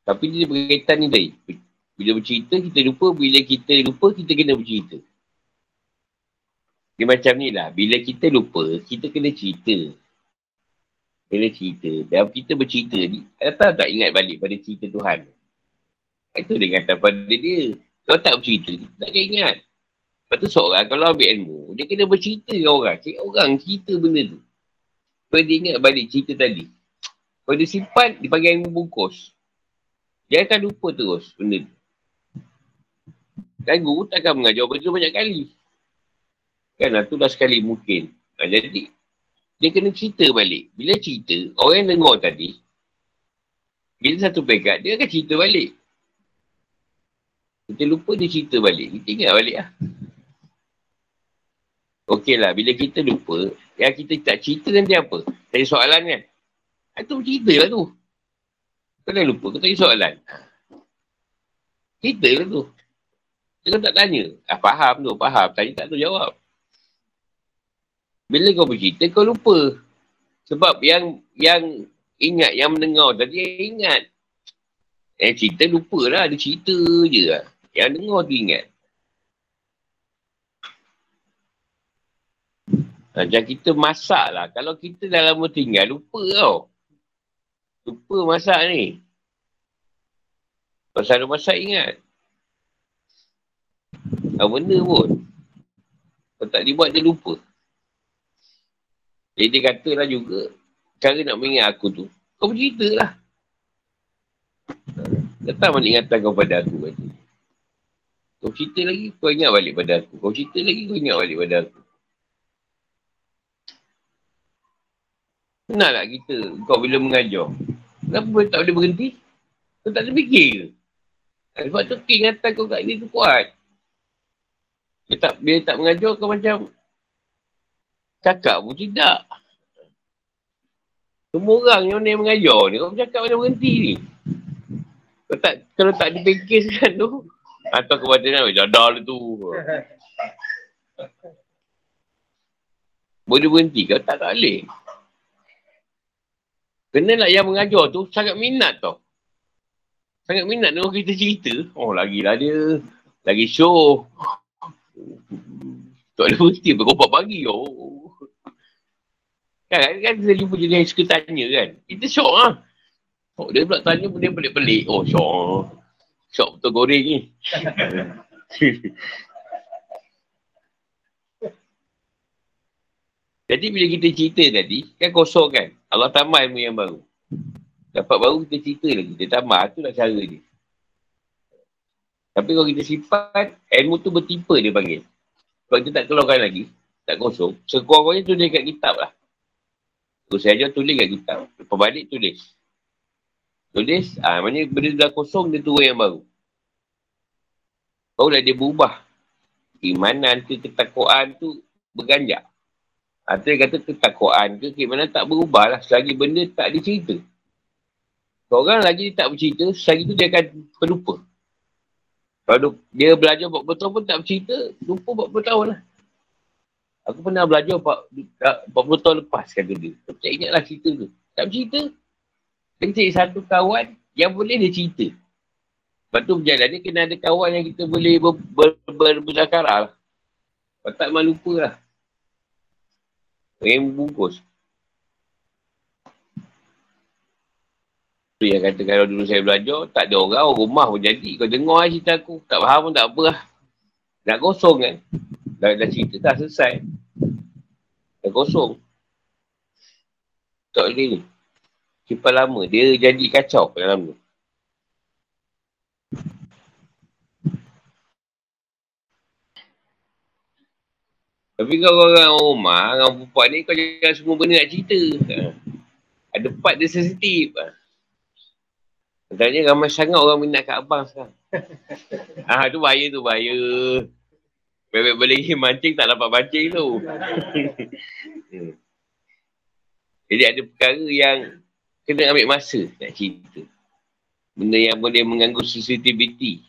Tapi dia berkaitan ni tadi. Bila bercerita, kita lupa. Bila kita lupa, kita kena bercerita. Dia macam ni lah. Bila kita lupa, kita kena cerita. Kena cerita. Dan kita bercerita ni, tak tak ingat balik pada cerita Tuhan. Itu dia kata pada dia. Kalau tak bercerita, tak ingat. Lepas tu seorang kalau ambil ilmu, dia kena bercerita dengan orang. Cik orang cerita benda tu. Supaya dia ingat balik cerita tadi. Kalau dia simpan, dia panggil ilmu bungkus. Dia akan lupa terus benda tu. Dan guru takkan mengajar benda tu banyak kali. Kan lah tu dah sekali mungkin. Ha, jadi, dia kena cerita balik. Bila cerita, orang yang dengar tadi, bila satu pekat, dia akan cerita balik. Kita lupa dia cerita balik. Kita ingat balik lah. Okey lah, bila kita lupa, yang kita tak cerita nanti apa? Tanya soalan kan? Itu ha, cerita lah tu. Kau dah lupa, kau tanya soalan. Cerita lah tu. Dia tak tanya. Ah, faham tu, faham. Tanya tak tu jawab. Bila kau bercerita, kau lupa. Sebab yang yang ingat, yang mendengar tadi, ingat. Yang cerita lupa lah, dia cerita je lah. Yang dengar tu ingat. Macam kita masak lah. Kalau kita dah lama tinggal, lupa tau. Lupa masak ni. Pasal ada masak ingat. Apa benda pun. Kalau tak dibuat, dia lupa. Jadi dia katalah juga, cara nak mengingat aku tu, kau bercerita lah. Datang mana ingatan kau pada aku kata. Kau cerita lagi, kau ingat balik pada aku. Kau cerita lagi, kau ingat balik pada aku. Kenal tak kita, kau bila mengajar? Kenapa tak boleh berhenti? Kau tak ada fikir ke? Sebab tu ingatan kau kat ni tu kuat. Bila tak, bila tak mengajar, kau macam Cakap pun tidak. Semua orang yang ni mengajar ni, kau cakap macam berhenti ni. Kalau tak, kalau tak dipikirkan tu, atau kepada ni, jadal tu. <laughs> Boleh berhenti kau tak, tak boleh. Kenalah yang mengajar tu sangat minat tau. Sangat minat dengan kita cerita. Oh, lagilah dia. Lagi show. Tak ada berhenti berkopak pagi. Oh. Kan, kan kita jumpa jenis yang suka tanya kan. Kita syok lah. Oh, dia pula tanya benda pelik-pelik. Oh, syok. Syok betul goreng ni. <laughs> Jadi bila kita cerita tadi, kan kosong kan? Allah tambah ilmu yang baru. Dapat baru kita cerita lagi. Dia tambah. Itulah cara dia. Tapi kalau kita simpan, ilmu tu bertipa dia panggil. Sebab kita tak keluarkan lagi. Tak kosong. Sekurang-kurangnya tulis kat kitab lah. Guru saya ajar tulis kat kitab. Lepas balik tulis. Tulis, ah, ha, maknanya benda dah kosong, dia turun yang baru. Barulah dia berubah. Keimanan ke ketakuan tu berganjak. Atau dia kata ketakuan ke keimanan tak berubah lah selagi benda tak dicerita. Orang lagi tak bercerita, selagi tu dia akan terlupa. Kalau dia belajar buat betul pun tak bercerita, lupa buat betul lah. Aku pernah belajar 40 tahun lepas kata dia. Tak ingatlah cerita tu. Tak bercerita. Dia cari satu kawan yang boleh dia cerita. Lepas tu berjalan dia kena ada kawan yang kita boleh ber, ber, ber, ber lah. Kalau tak memang lupa lah. Yang bungkus. Yang kata kalau dulu saya belajar, tak ada orang, rumah pun jadi. Kau dengar lah cerita aku. Tak faham pun tak apa lah. Nak kosong kan. Dah, dah cerita dah selesai. Dah kosong. Tak boleh ni. Simpan lama. Dia jadi kacau dalam tu. Tapi kalau orang rumah, orang perempuan ni kau jangan semua benda nak cerita. Ada part dia sensitif. Katanya ramai sangat orang minat kat abang sekarang. Ah tu bahaya tu bahaya. Bebek boleh mancing tak dapat mancing tu. Jadi ada perkara yang kena ambil masa nak cerita. Benda yang boleh mengganggu sensitivity.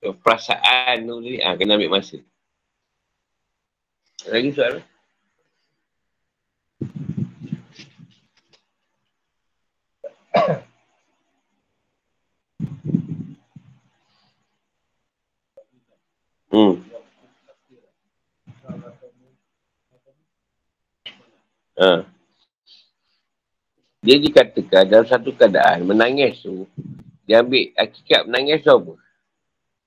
Perasaan tu ni, ha, kena ambil masa. Lagi soalan? Hmm. Ha. Dia dikatakan dalam satu keadaan menangis tu, dia ambil hakikat menangis tu apa?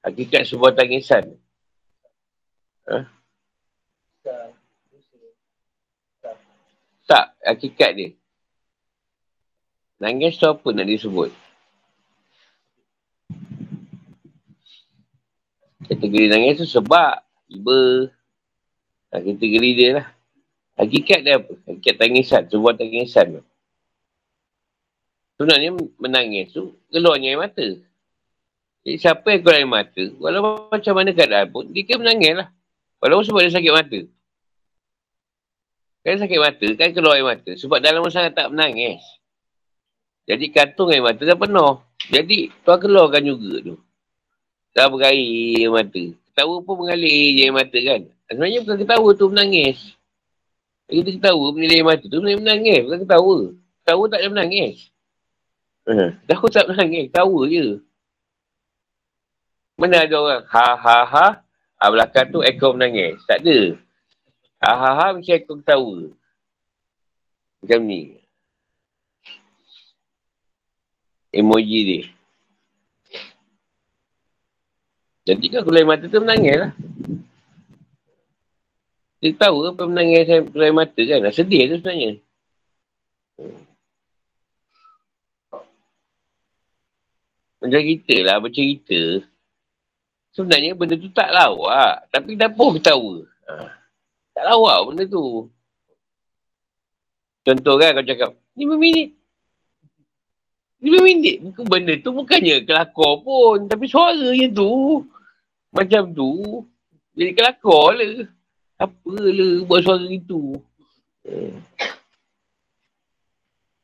Hakikat sebuah tangisan. Ha? Tak, hakikat dia. Nangis tu apa nak disebut? Kategori nangis tu sebab, iba. Ha, kategori dia lah. Hakikat dia apa? Hakikat tangisan. Sebuah tangisan tu. Sebenarnya menangis tu keluarnya air mata. Jadi siapa yang keluar air mata, walaupun macam mana keadaan pun, dia kan menangis lah. Walaupun sebab dia sakit mata. Kan sakit mata, kan keluar air mata. Sebab dalam masa tak menangis. Jadi kantung air mata dah penuh. Jadi tuan keluarkan juga tu. Dah berair air mata. Ketawa pun mengalir je air mata kan. Sebenarnya bukan ketawa tu menangis. Kita ketawa menilai mata tu menangis. Bukan ketawa. Ketawa tak ada menangis. Uh, dah aku tak menangis. Ketawa je. Mana ada orang ha ha ha. Ah, belakang tu ekor menangis. Tak ada. Ha ha ha mesti ekor ketawa. Macam ni. Emoji dia. Jadi kan kulai mata tu menangis lah. Dia tahu apa menangis saya kulai mata kan. Sedih tu sebenarnya. Macam kita lah bercerita. Sebenarnya benda tu tak lawak. Tapi dah pun ketawa. Ha. Tak lawak benda tu. Contoh kan kau cakap, 5 minit. 5 minit. Bukan benda tu bukannya kelakor pun. Tapi suara je tu. Macam tu. Jadi kelakor lah. Apa lah buat suara itu.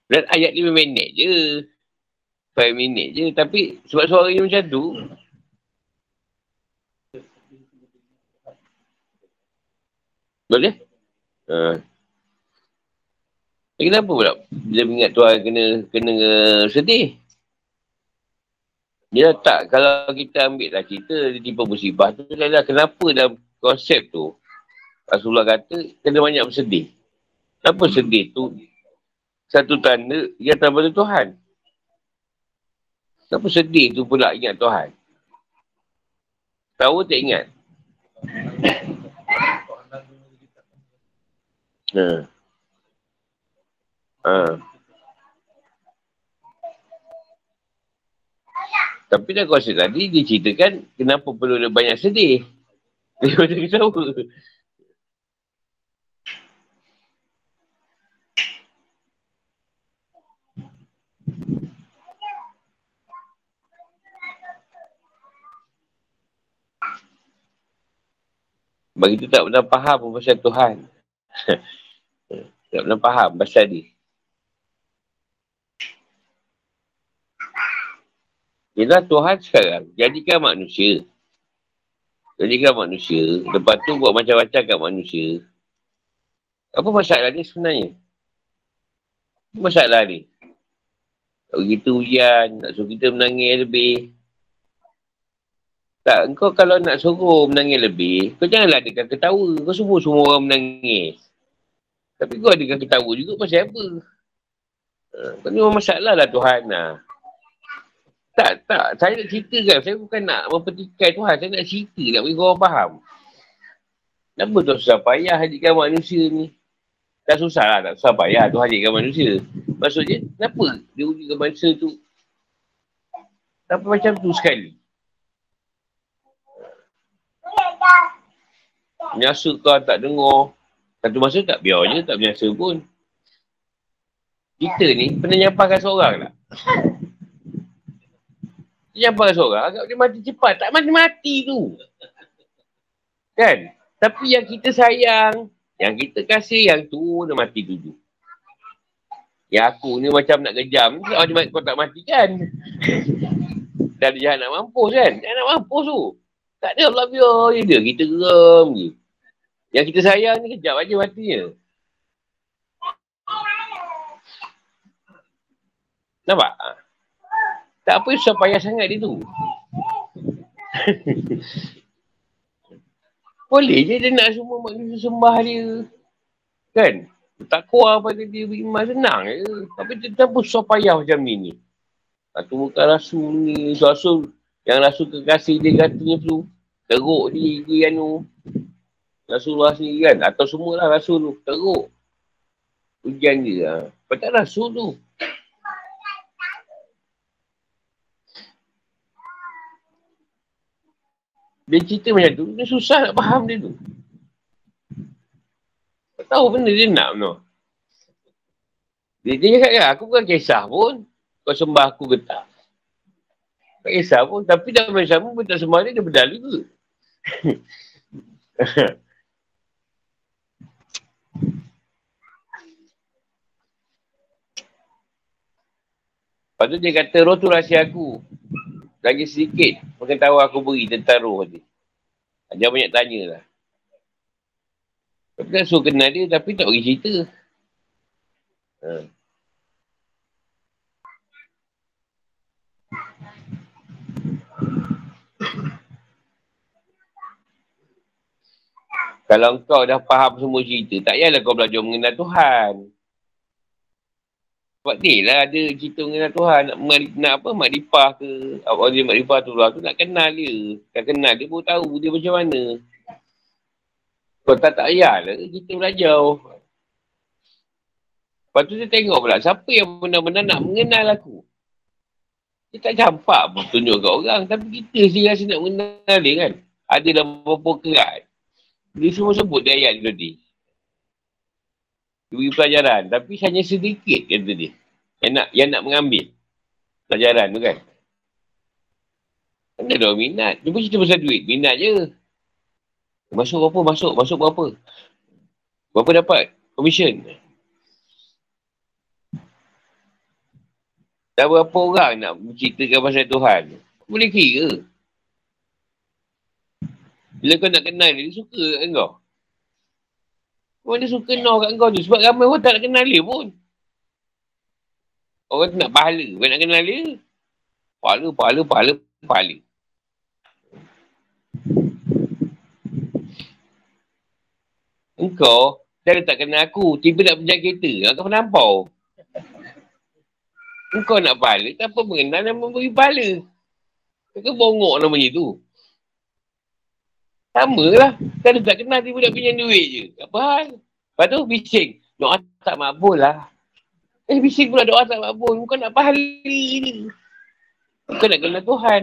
Dan ayat 5 minit je. 5 minit je. Tapi sebab suara macam tu. Boleh? Ha. Kenapa pula bila ingat Tuhan kena kena sedih? Dia tak, kalau kita ambil lah cerita, dia tiba musibah tu, lah, kenapa dalam konsep tu, Rasulullah kata, kena banyak bersedih. Kenapa sedih tu? Satu tanda, tak pada Tuhan. Kenapa sedih tu pula ingat Tuhan? Tahu tak ingat? Krishna. Ha. Ah. Tapi dah kuasa tadi dia ceritakan kenapa perlu dia banyak sedih. <laughs> Dia macam kisah apa? Bagi tu tak pernah faham pasal Tuhan. <laughs> tak pernah faham pasal dia. Ialah Tuhan sekarang jadikan manusia. Jadikan manusia. Lepas tu buat macam-macam kat manusia. Apa masalah ni sebenarnya? Apa masalah ni? Tak begitu hujan, nak suruh kita menangis lebih. Tak, kau kalau nak suruh menangis lebih, kau janganlah adakan ketawa. Kau semua semua orang menangis. Tapi kau adakan ketawa juga pasal apa? Ha, kau ni memang masalah lah Tuhan. Ha. Tak, tak. Saya nak cerita kan. Saya bukan nak mempertikai Tuhan. Saya nak cerita. Nak bagi orang faham. Kenapa tu susah payah hadirkan manusia ni? Tak susah lah. Tak susah payah tu hadirkan manusia. Maksudnya, kenapa dia ujikan manusia tu? Kenapa macam tu sekali? Menyasa kau tak dengar. Satu masa tak biar je, tak menyasa pun. Kita ni pernah nyampahkan seorang tak? Dia nyampahkan seorang, agak dia mati cepat. Tak mati-mati tu. Kan? Tapi yang kita sayang, yang kita kasih, yang tu dah mati dulu. Yang aku ni macam nak kejam, kau tak mati kan? Dan dia nak mampus kan? Dia nak mampus tu. Tak ada Allah biar je dia. Kita geram je. Yang kita sayang ni kejap aja matinya. Nampak? Tak apa susah payah sangat dia tu. <laughs> Boleh je dia nak semua manusia sembah dia. Kan? Tak kuat pada dia beriman senang je. Tapi dia susah payah macam ni ni. Satu bukan rasul ni. Rasul yang rasul kekasih dia katanya tu teruk di, di anu Rasulullah sendiri kan? Atau semualah Rasul tu teruk. Hujan dia ha. Pasal Rasul tu. Dia cerita macam tu dia susah nak faham dia tu. Tak tahu benda dia nak no. dia, dia cakap kan aku bukan kisah pun. Kau sembah aku ke tak? Tak kisah pun. Tapi dah macam pun tak sembah dia dia berdali ke <laughs> Lepas tu dia kata roh tu rahsia aku. Lagi sedikit pengetahuan aku beri tentang roh ni. Dia banyak tanya lah. Kan suruh kenal dia tapi tak bagi cerita. Ha. Kalau kau dah faham semua cerita, tak payahlah kau belajar mengenal Tuhan. Sebab ni lah ada cerita mengenal Tuhan. Nak, nak apa, makrifah ke, apa dia makrifah tu lah. Tu nak kenal dia. Kan kenal dia pun tahu dia macam mana. Kau tak tak payah lah kita belajar. Lepas tu dia tengok pula, siapa yang benar-benar nak mengenal aku. Dia tak campak pun tunjuk kat orang. Tapi kita sendiri rasa nak mengenal dia kan. Ada dalam beberapa kerat. Dia semua sebut dia ayat tadi. Dia beri pelajaran. Tapi hanya sedikit kata dia. Yang nak, yang nak mengambil pelajaran tu kan. Mana ada minat. Dia pun cerita pasal duit. Minat je. Masuk berapa? Masuk. Masuk berapa? Berapa dapat? Commission. Dah berapa orang nak ceritakan pasal Tuhan? Boleh kira. Bila kau nak kenal dia, dia suka kat kau. Orang dia suka kenal kat kau tu. Sebab ramai orang tak nak kenal dia pun. Orang tu nak pahala. Bukan nak kenal dia. Pahala, pahala, pahala, pahala. Engkau, dia tak kenal aku. Tiba nak berjalan kereta. Kau penampau. Engkau nak pahala. Tak apa mengenal dan memberi pahala. Kau bongok namanya tu. Sama lah. Kalau tak kenal dia budak pinjam duit je. Apa hal? Lepas tu bising. Doa tak makbul lah. Eh bising pula doa tak makbul. Bukan nak pahala ni. Bukan nak kenal Tuhan.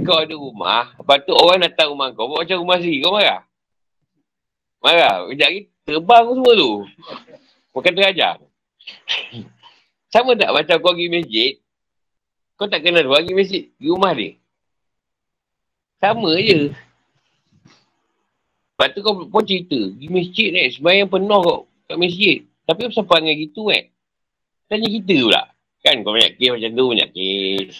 Kau ada rumah. Lepas tu orang datang rumah kau. Buat macam rumah sendiri. Kau marah? Marah. Kejap lagi terbang semua tu. Bukan terajar. Sama tak macam kau pergi masjid. Kau tak kenal orang pergi masjid. Di rumah dia. Sama je. Lepas tu kau pun cerita. Di masjid ni, sebenarnya penuh kau kat masjid. Tapi apa panggil gitu eh? Tanya kita pula. Kan kau banyak kes macam tu, banyak kes.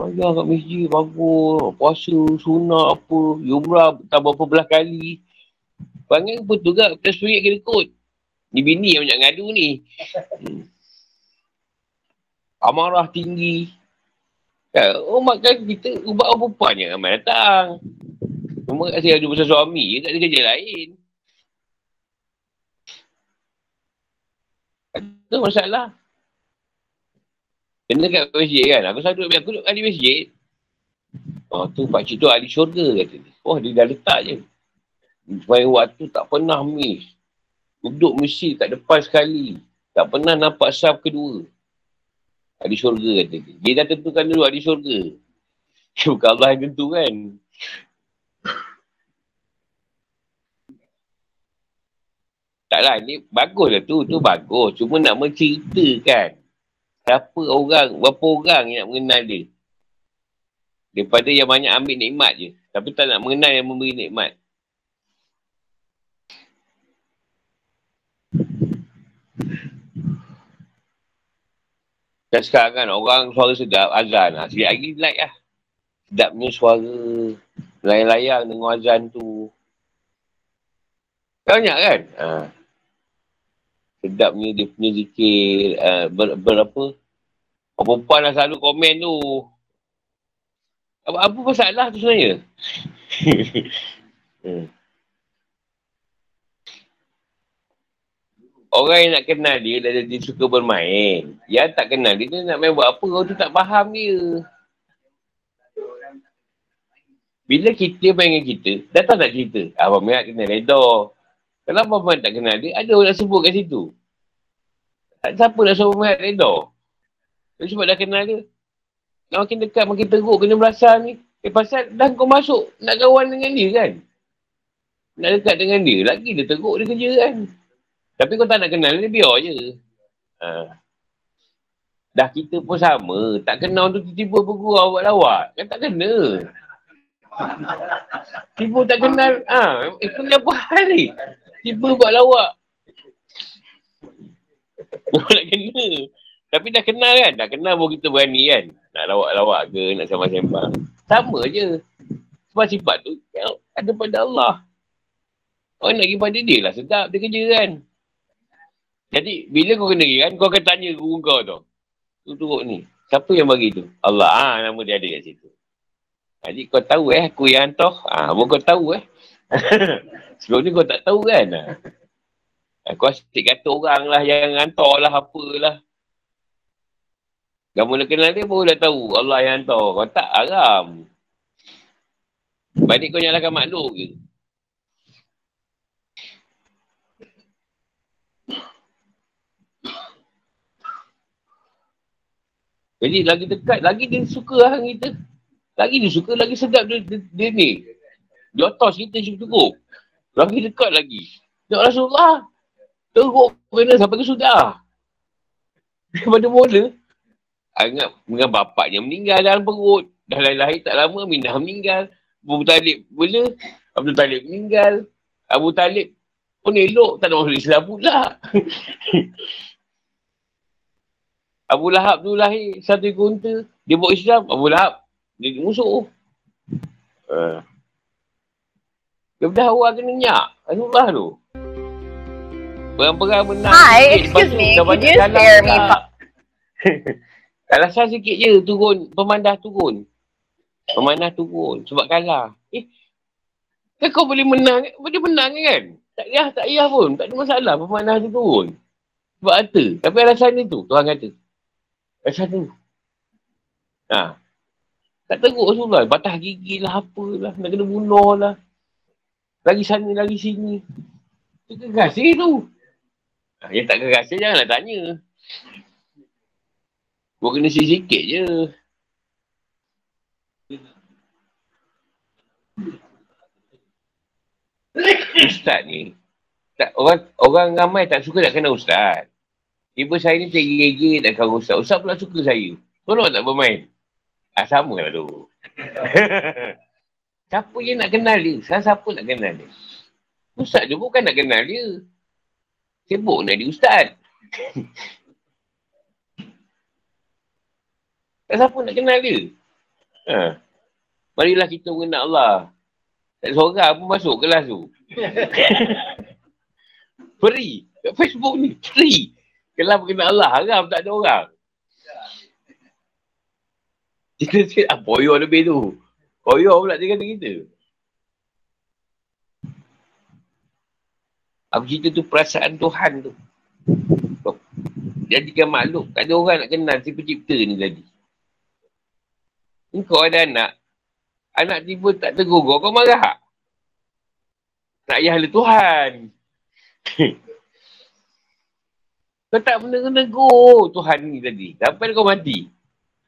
Bayar kat masjid, bagus. Puasa, sunat apa. Yumrah, tak berapa belah kali. Panggil apa tu kak? Kita sebenarnya kena kot. Ni bini yang banyak ngadu ni. Hmm. Amarah tinggi. Ya, oh makan kita ubah orang perempuan yang ramai datang. Cuma kasi ada pasal suami, tak ada kerja lain. Itu masalah. Kena kat masjid kan. Aku selalu duduk, aku duduk kat masjid. Oh tu pakcik tu ahli syurga kata dia. Oh dia dah letak je. Supaya waktu tak pernah miss. Duduk mesti kat depan sekali. Tak pernah nampak saf kedua. Ahli syurga kata dia. Dia dah tentukan dulu ahli syurga. <laughs> Bukan Allah yang tentu kan. Taklah, ni bagus lah tu. Tu bagus. Cuma nak menceritakan. Siapa orang, berapa orang yang nak mengenal dia. Daripada yang banyak ambil nikmat je. Tapi tak nak mengenal yang memberi nikmat. Dan sekarang kan orang suara sedap, azan lah. Sikit lagi like lah. Sedapnya suara layang-layang dengan azan tu. Banyak kan? Ha. Sedapnya dia punya zikir. Uh, ber, berapa? Perempuan lah selalu komen tu. Apa, apa masalah tu sebenarnya? <laughs> hmm. Orang yang nak kenal dia, dia, dia suka bermain. Yang tak kenal dia, dia nak main buat apa, kau tu tak faham dia. Bila kita main dengan kita, datang tak cerita. Abang Merah kena redor. Kalau Abang Merah tak kenal dia, ada orang nak sebut kat situ. Tak siapa nak Abang Merah redor. Sebab dah kenal dia. Nak makin dekat, makin teruk kena berasa ni. Eh pasal dah kau masuk nak kawan dengan dia kan. Nak dekat dengan dia, lagi dia teruk dia kerja kan. Tapi kau tak nak kenal dia, biar je. Ha. Dah kita pun sama. Tak kenal tu tiba-tiba bergurau buat lawak. Kan tak kena. Tiba tak kenal. Ha. Eh, kenapa hal ni? Tiba buat lawak. <laughs> Kau nak kena. Tapi dah kenal kan? Dah kenal pun kita berani kan? Nak lawak-lawak ke, nak sembang-sembang. Sama je. Sebab sifat tu ada pada Allah. Orang nak pergi pada dia lah sedap dia kerja kan. Jadi, bila kau kena kan, kau akan tanya guru kau tu. Tu turut ni. Siapa yang bagi tu? Allah. Ah, ha, nama dia ada kat situ. Jadi, kau tahu eh, aku yang hantar. Ah, ha, kau tahu eh. <laughs> Sebelum ni kau tak tahu kan? Ha. Kau asyik kata orang lah yang hantar lah, apalah. Kamu nak kenal dia baru dah tahu Allah yang hantar. Kau tak haram. Balik kau nyalakan makhluk ke? Jadi lagi dekat, lagi dia suka lah kita. Lagi dia suka, lagi sedap dia, dia, dia ni. Di atas kita cukup. Lagi dekat lagi. Ya Rasulullah. Teruk kena sampai ke sudah. Daripada mula. Ingat dengan bapaknya meninggal dalam perut. Dah lahir tak lama, Minah meninggal. Abu Talib mula. Abu Talib meninggal. Abu Talib pun elok. Tak ada masuk Islam pula. <laughs> Abu Lahab tu lahir satu ekor unta. Dia buat Islam. Abu Lahab. Dia musuh. Uh. Dia dah awal kena nyak. Rasulullah tu. Perang-perang menang. Hi, excuse me. Could you spare me? <laughs> Alasan sikit je turun. Pemandah turun. Pemandah turun. Sebab kalah. Eh. Kan kau boleh menang. Boleh menang kan? Tak payah, tak payah pun. Tak ada masalah. Pemandah tu turun. Sebab harta. Tapi alasan ni tu. Tuhan kata. Macam tu. Ha. Tak teruk Rasulullah. Batah gigi lah apalah. Nak kena bunuh lah. Lagi sana, lagi sini. Itu kekasih tu. Ha, yang tak kekasih janganlah tanya. Gua kena sikit-sikit je. Ustaz ni. Tak, orang orang ramai tak suka nak kena ustaz. Tiba saya ni tergigit tak kau Ustaz. Ustaz pula suka saya. Tolong tak bermain. Ah, sama lah tu. <laughs> siapa je nak kenal dia? Saya siapa nak kenal dia? Ustaz tu bukan nak kenal dia. Sibuk nak jadi ustaz. <laughs> tak siapa nak kenal dia. Ha. Marilah kita mengenal Allah. Tak seorang pun masuk kelas tu. <laughs> free. Kat Facebook ni. Free. Kelas mengenal Allah. Haram tak ada orang. <laughs> Kita cakap, ah, poyo lebih tu. Poyo pula dia kata kita. Aku cerita tu perasaan Tuhan tu. Jadikan makhluk. Tak ada orang nak kenal si pencipta ni tadi. Kau ada anak. Anak tiba tak tegur kau, marah. Tak payah lah Tuhan. <laughs> kau tak pernah negur Tuhan ni tadi. Sampai kau mati.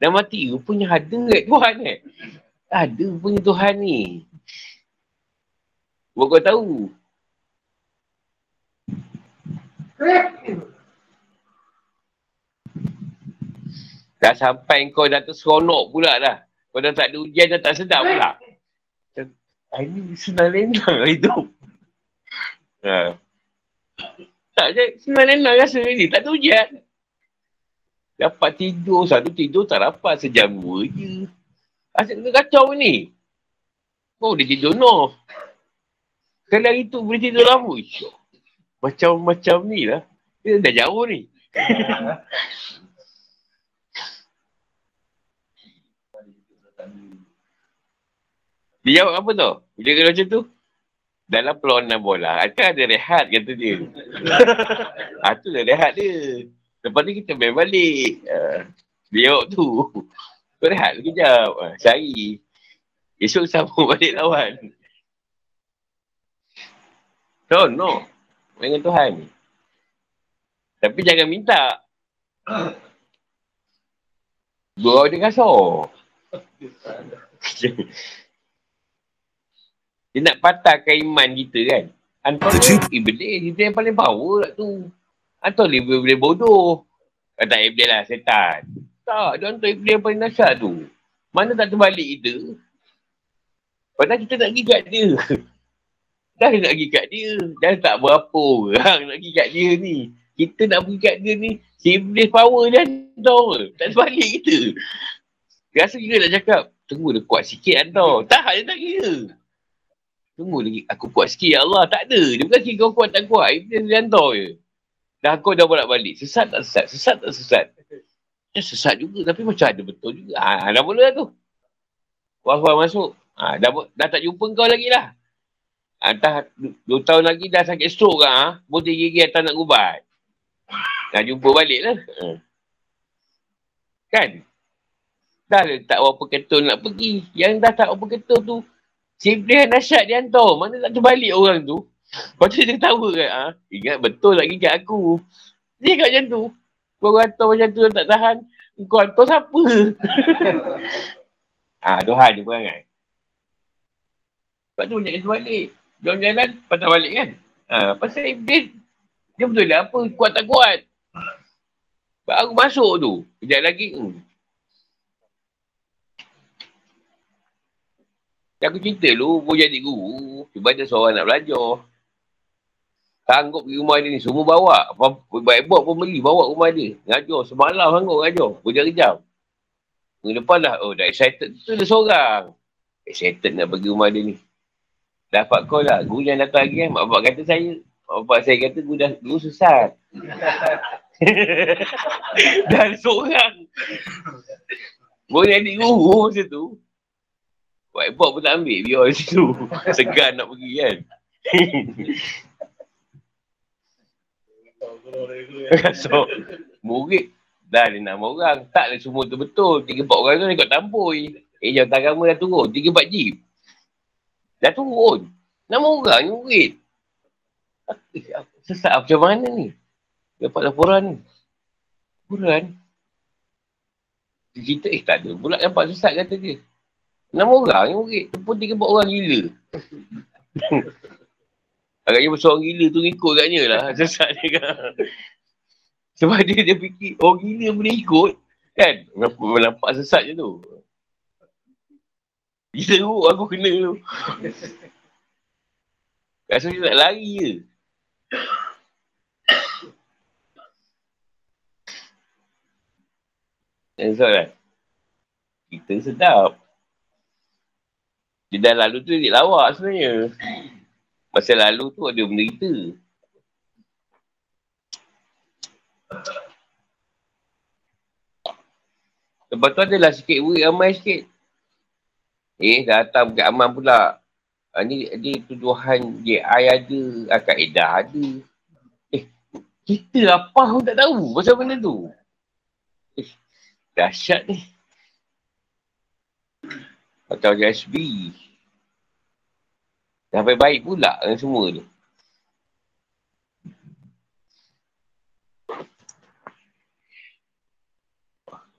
Dah mati, rupanya ada kat Tuhan eh. Ada punya Tuhan ni. Buat kau tahu. Dah sampai kau dah terseronok pula dah. Kau dah tak ada ujian dah tak sedap pula. Ini senang lenang lah hidup. Ha. Tak je, senang lenang rasa ni. Tak ada ujian. Dapat tidur, satu tidur tak dapat sejam dua je. Asyik kena kacau ni. Kau boleh tidur no. Sekali hari tu boleh tidur lama. Macam-macam ni lah. Dia dah jauh ni. <laughs> dia jawab apa tu? Dia kata macam tu. Dalam perlawanan bola, kan ada rehat kata dia. ha, <laughs> tu dah rehat dia. Lepas ni kita main balik. Uh, dia jawab tu. Kau rehat sekejap. Uh, cari. Esok sambung <laughs> balik lawan. So, no dengan Tuhan. Tapi jangan minta. Gua dia kasar. <laughs> dia nak patahkan iman kita kan. Ni iblis. Kita yang paling power lah tu. Anton ni boleh bodoh. Ah, tak iblis lah, setan. Tak, dia Anton iblis yang paling nasyat tu. Mana tak terbalik kita? Padahal kita nak pergi kat dia. <laughs> Dah nak pergi kat dia. Dah tak berapa orang <laughs> nak pergi kat dia ni. Kita nak pergi kat dia ni. Siblis power dia hantar. Tak sebalik kita. Rasa juga nak cakap. Tunggu dia kuat sikit hantar. Tak, dia tak kira. Tunggu lagi. Aku kuat sikit ya Allah. Tak ada. Dia bukan kau kuat tak kuat. Dia hantar je. Dah kau dah bolak balik. Sesat tak sesat? Sesat tak sesat? Dia sesat juga. Tapi macam ada betul juga. Ha, dah lah tu. Kuat-kuat masuk. Ha, dah, dah tak jumpa kau lagi lah. Entah dua tahun lagi dah sakit stroke kan. Ha? Boleh gigi atas nak ubat. Nak jumpa balik lah. Ha. Kan? Dah tak berapa ketul nak pergi. Yang dah tak berapa ketul tu. Siblis nasyat dia hantar. Mana tak terbalik orang tu. Lepas tu dia tahu kan. Ha? Ingat betul lagi kat aku. Dia kat macam tu. Kau hantar macam tu tak tahan. Kau hantar siapa? ha, Tuhan je perangai. Lepas tu banyak balik. Jalan-jalan, patah balik kan? Ha, pasal iblis, dia betul lah apa, kuat tak kuat. Baru masuk tu, kejap lagi. Hmm. Aku cerita lu, mau jadi guru, cuba ada seorang nak belajar. Sanggup pergi rumah dia ni, semua bawa. Baik buat pun beli, bawa rumah dia. Ngajar, semalam sanggup ngajar. Berjam-jam. Minggu depan lah, oh dah excited. Tu dia seorang. Excited nak pergi rumah dia ni. Dapat kau lah. Guru yang datang lagi kan. Mak bapak kata saya. Mak bapak saya kata guru dah guru sesat. <laughs> Dan seorang. Yang adik guru macam tu. Whiteboard pun tak ambil. Biar di situ. Segan nak pergi kan. <laughs> so, murid dah ada enam orang. Tak lah semua tu betul. Tiga empat orang tu nak ikut tampoi. Eh, jauh agama dah turun. Tiga empat jeep. Dah turun. Nama orang ni murid. <laughs> Sesat macam mana ni? Dapat laporan ni. Laporan. Dia cerita, eh tak ada. Pula nampak sesat kata dia. Nama orang ni murid. Tepun tiga buat orang gila. <laughs> Agaknya pasal orang gila tu ikut katnya lah. <laughs> Sesat dia kan. Sebab dia, dia fikir orang gila boleh ikut. Kan? Nampak sesat je tu. Dia teruk aku kena tu. Rasa dia nak lari je. <coughs> Dan soalan. Kita sedap. Dia dah lalu tu dia lawak sebenarnya. Masa lalu tu ada menderita. Lepas tu adalah sikit wuri ramai sikit. Eh, datang bukit aman pula. Ha, ni dia tuduhan JI ada, akad edah ada. Eh, kita apa pun tak tahu pasal benda tu. Eh, dahsyat ni. Atau JSB. Sampai baik pula dengan semua tu.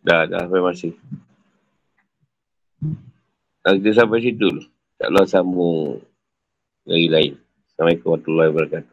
Dah, dah sampai masih. Dah kita sampai situ. Tak lah sambung dari lain. Assalamualaikum warahmatullahi wabarakatuh.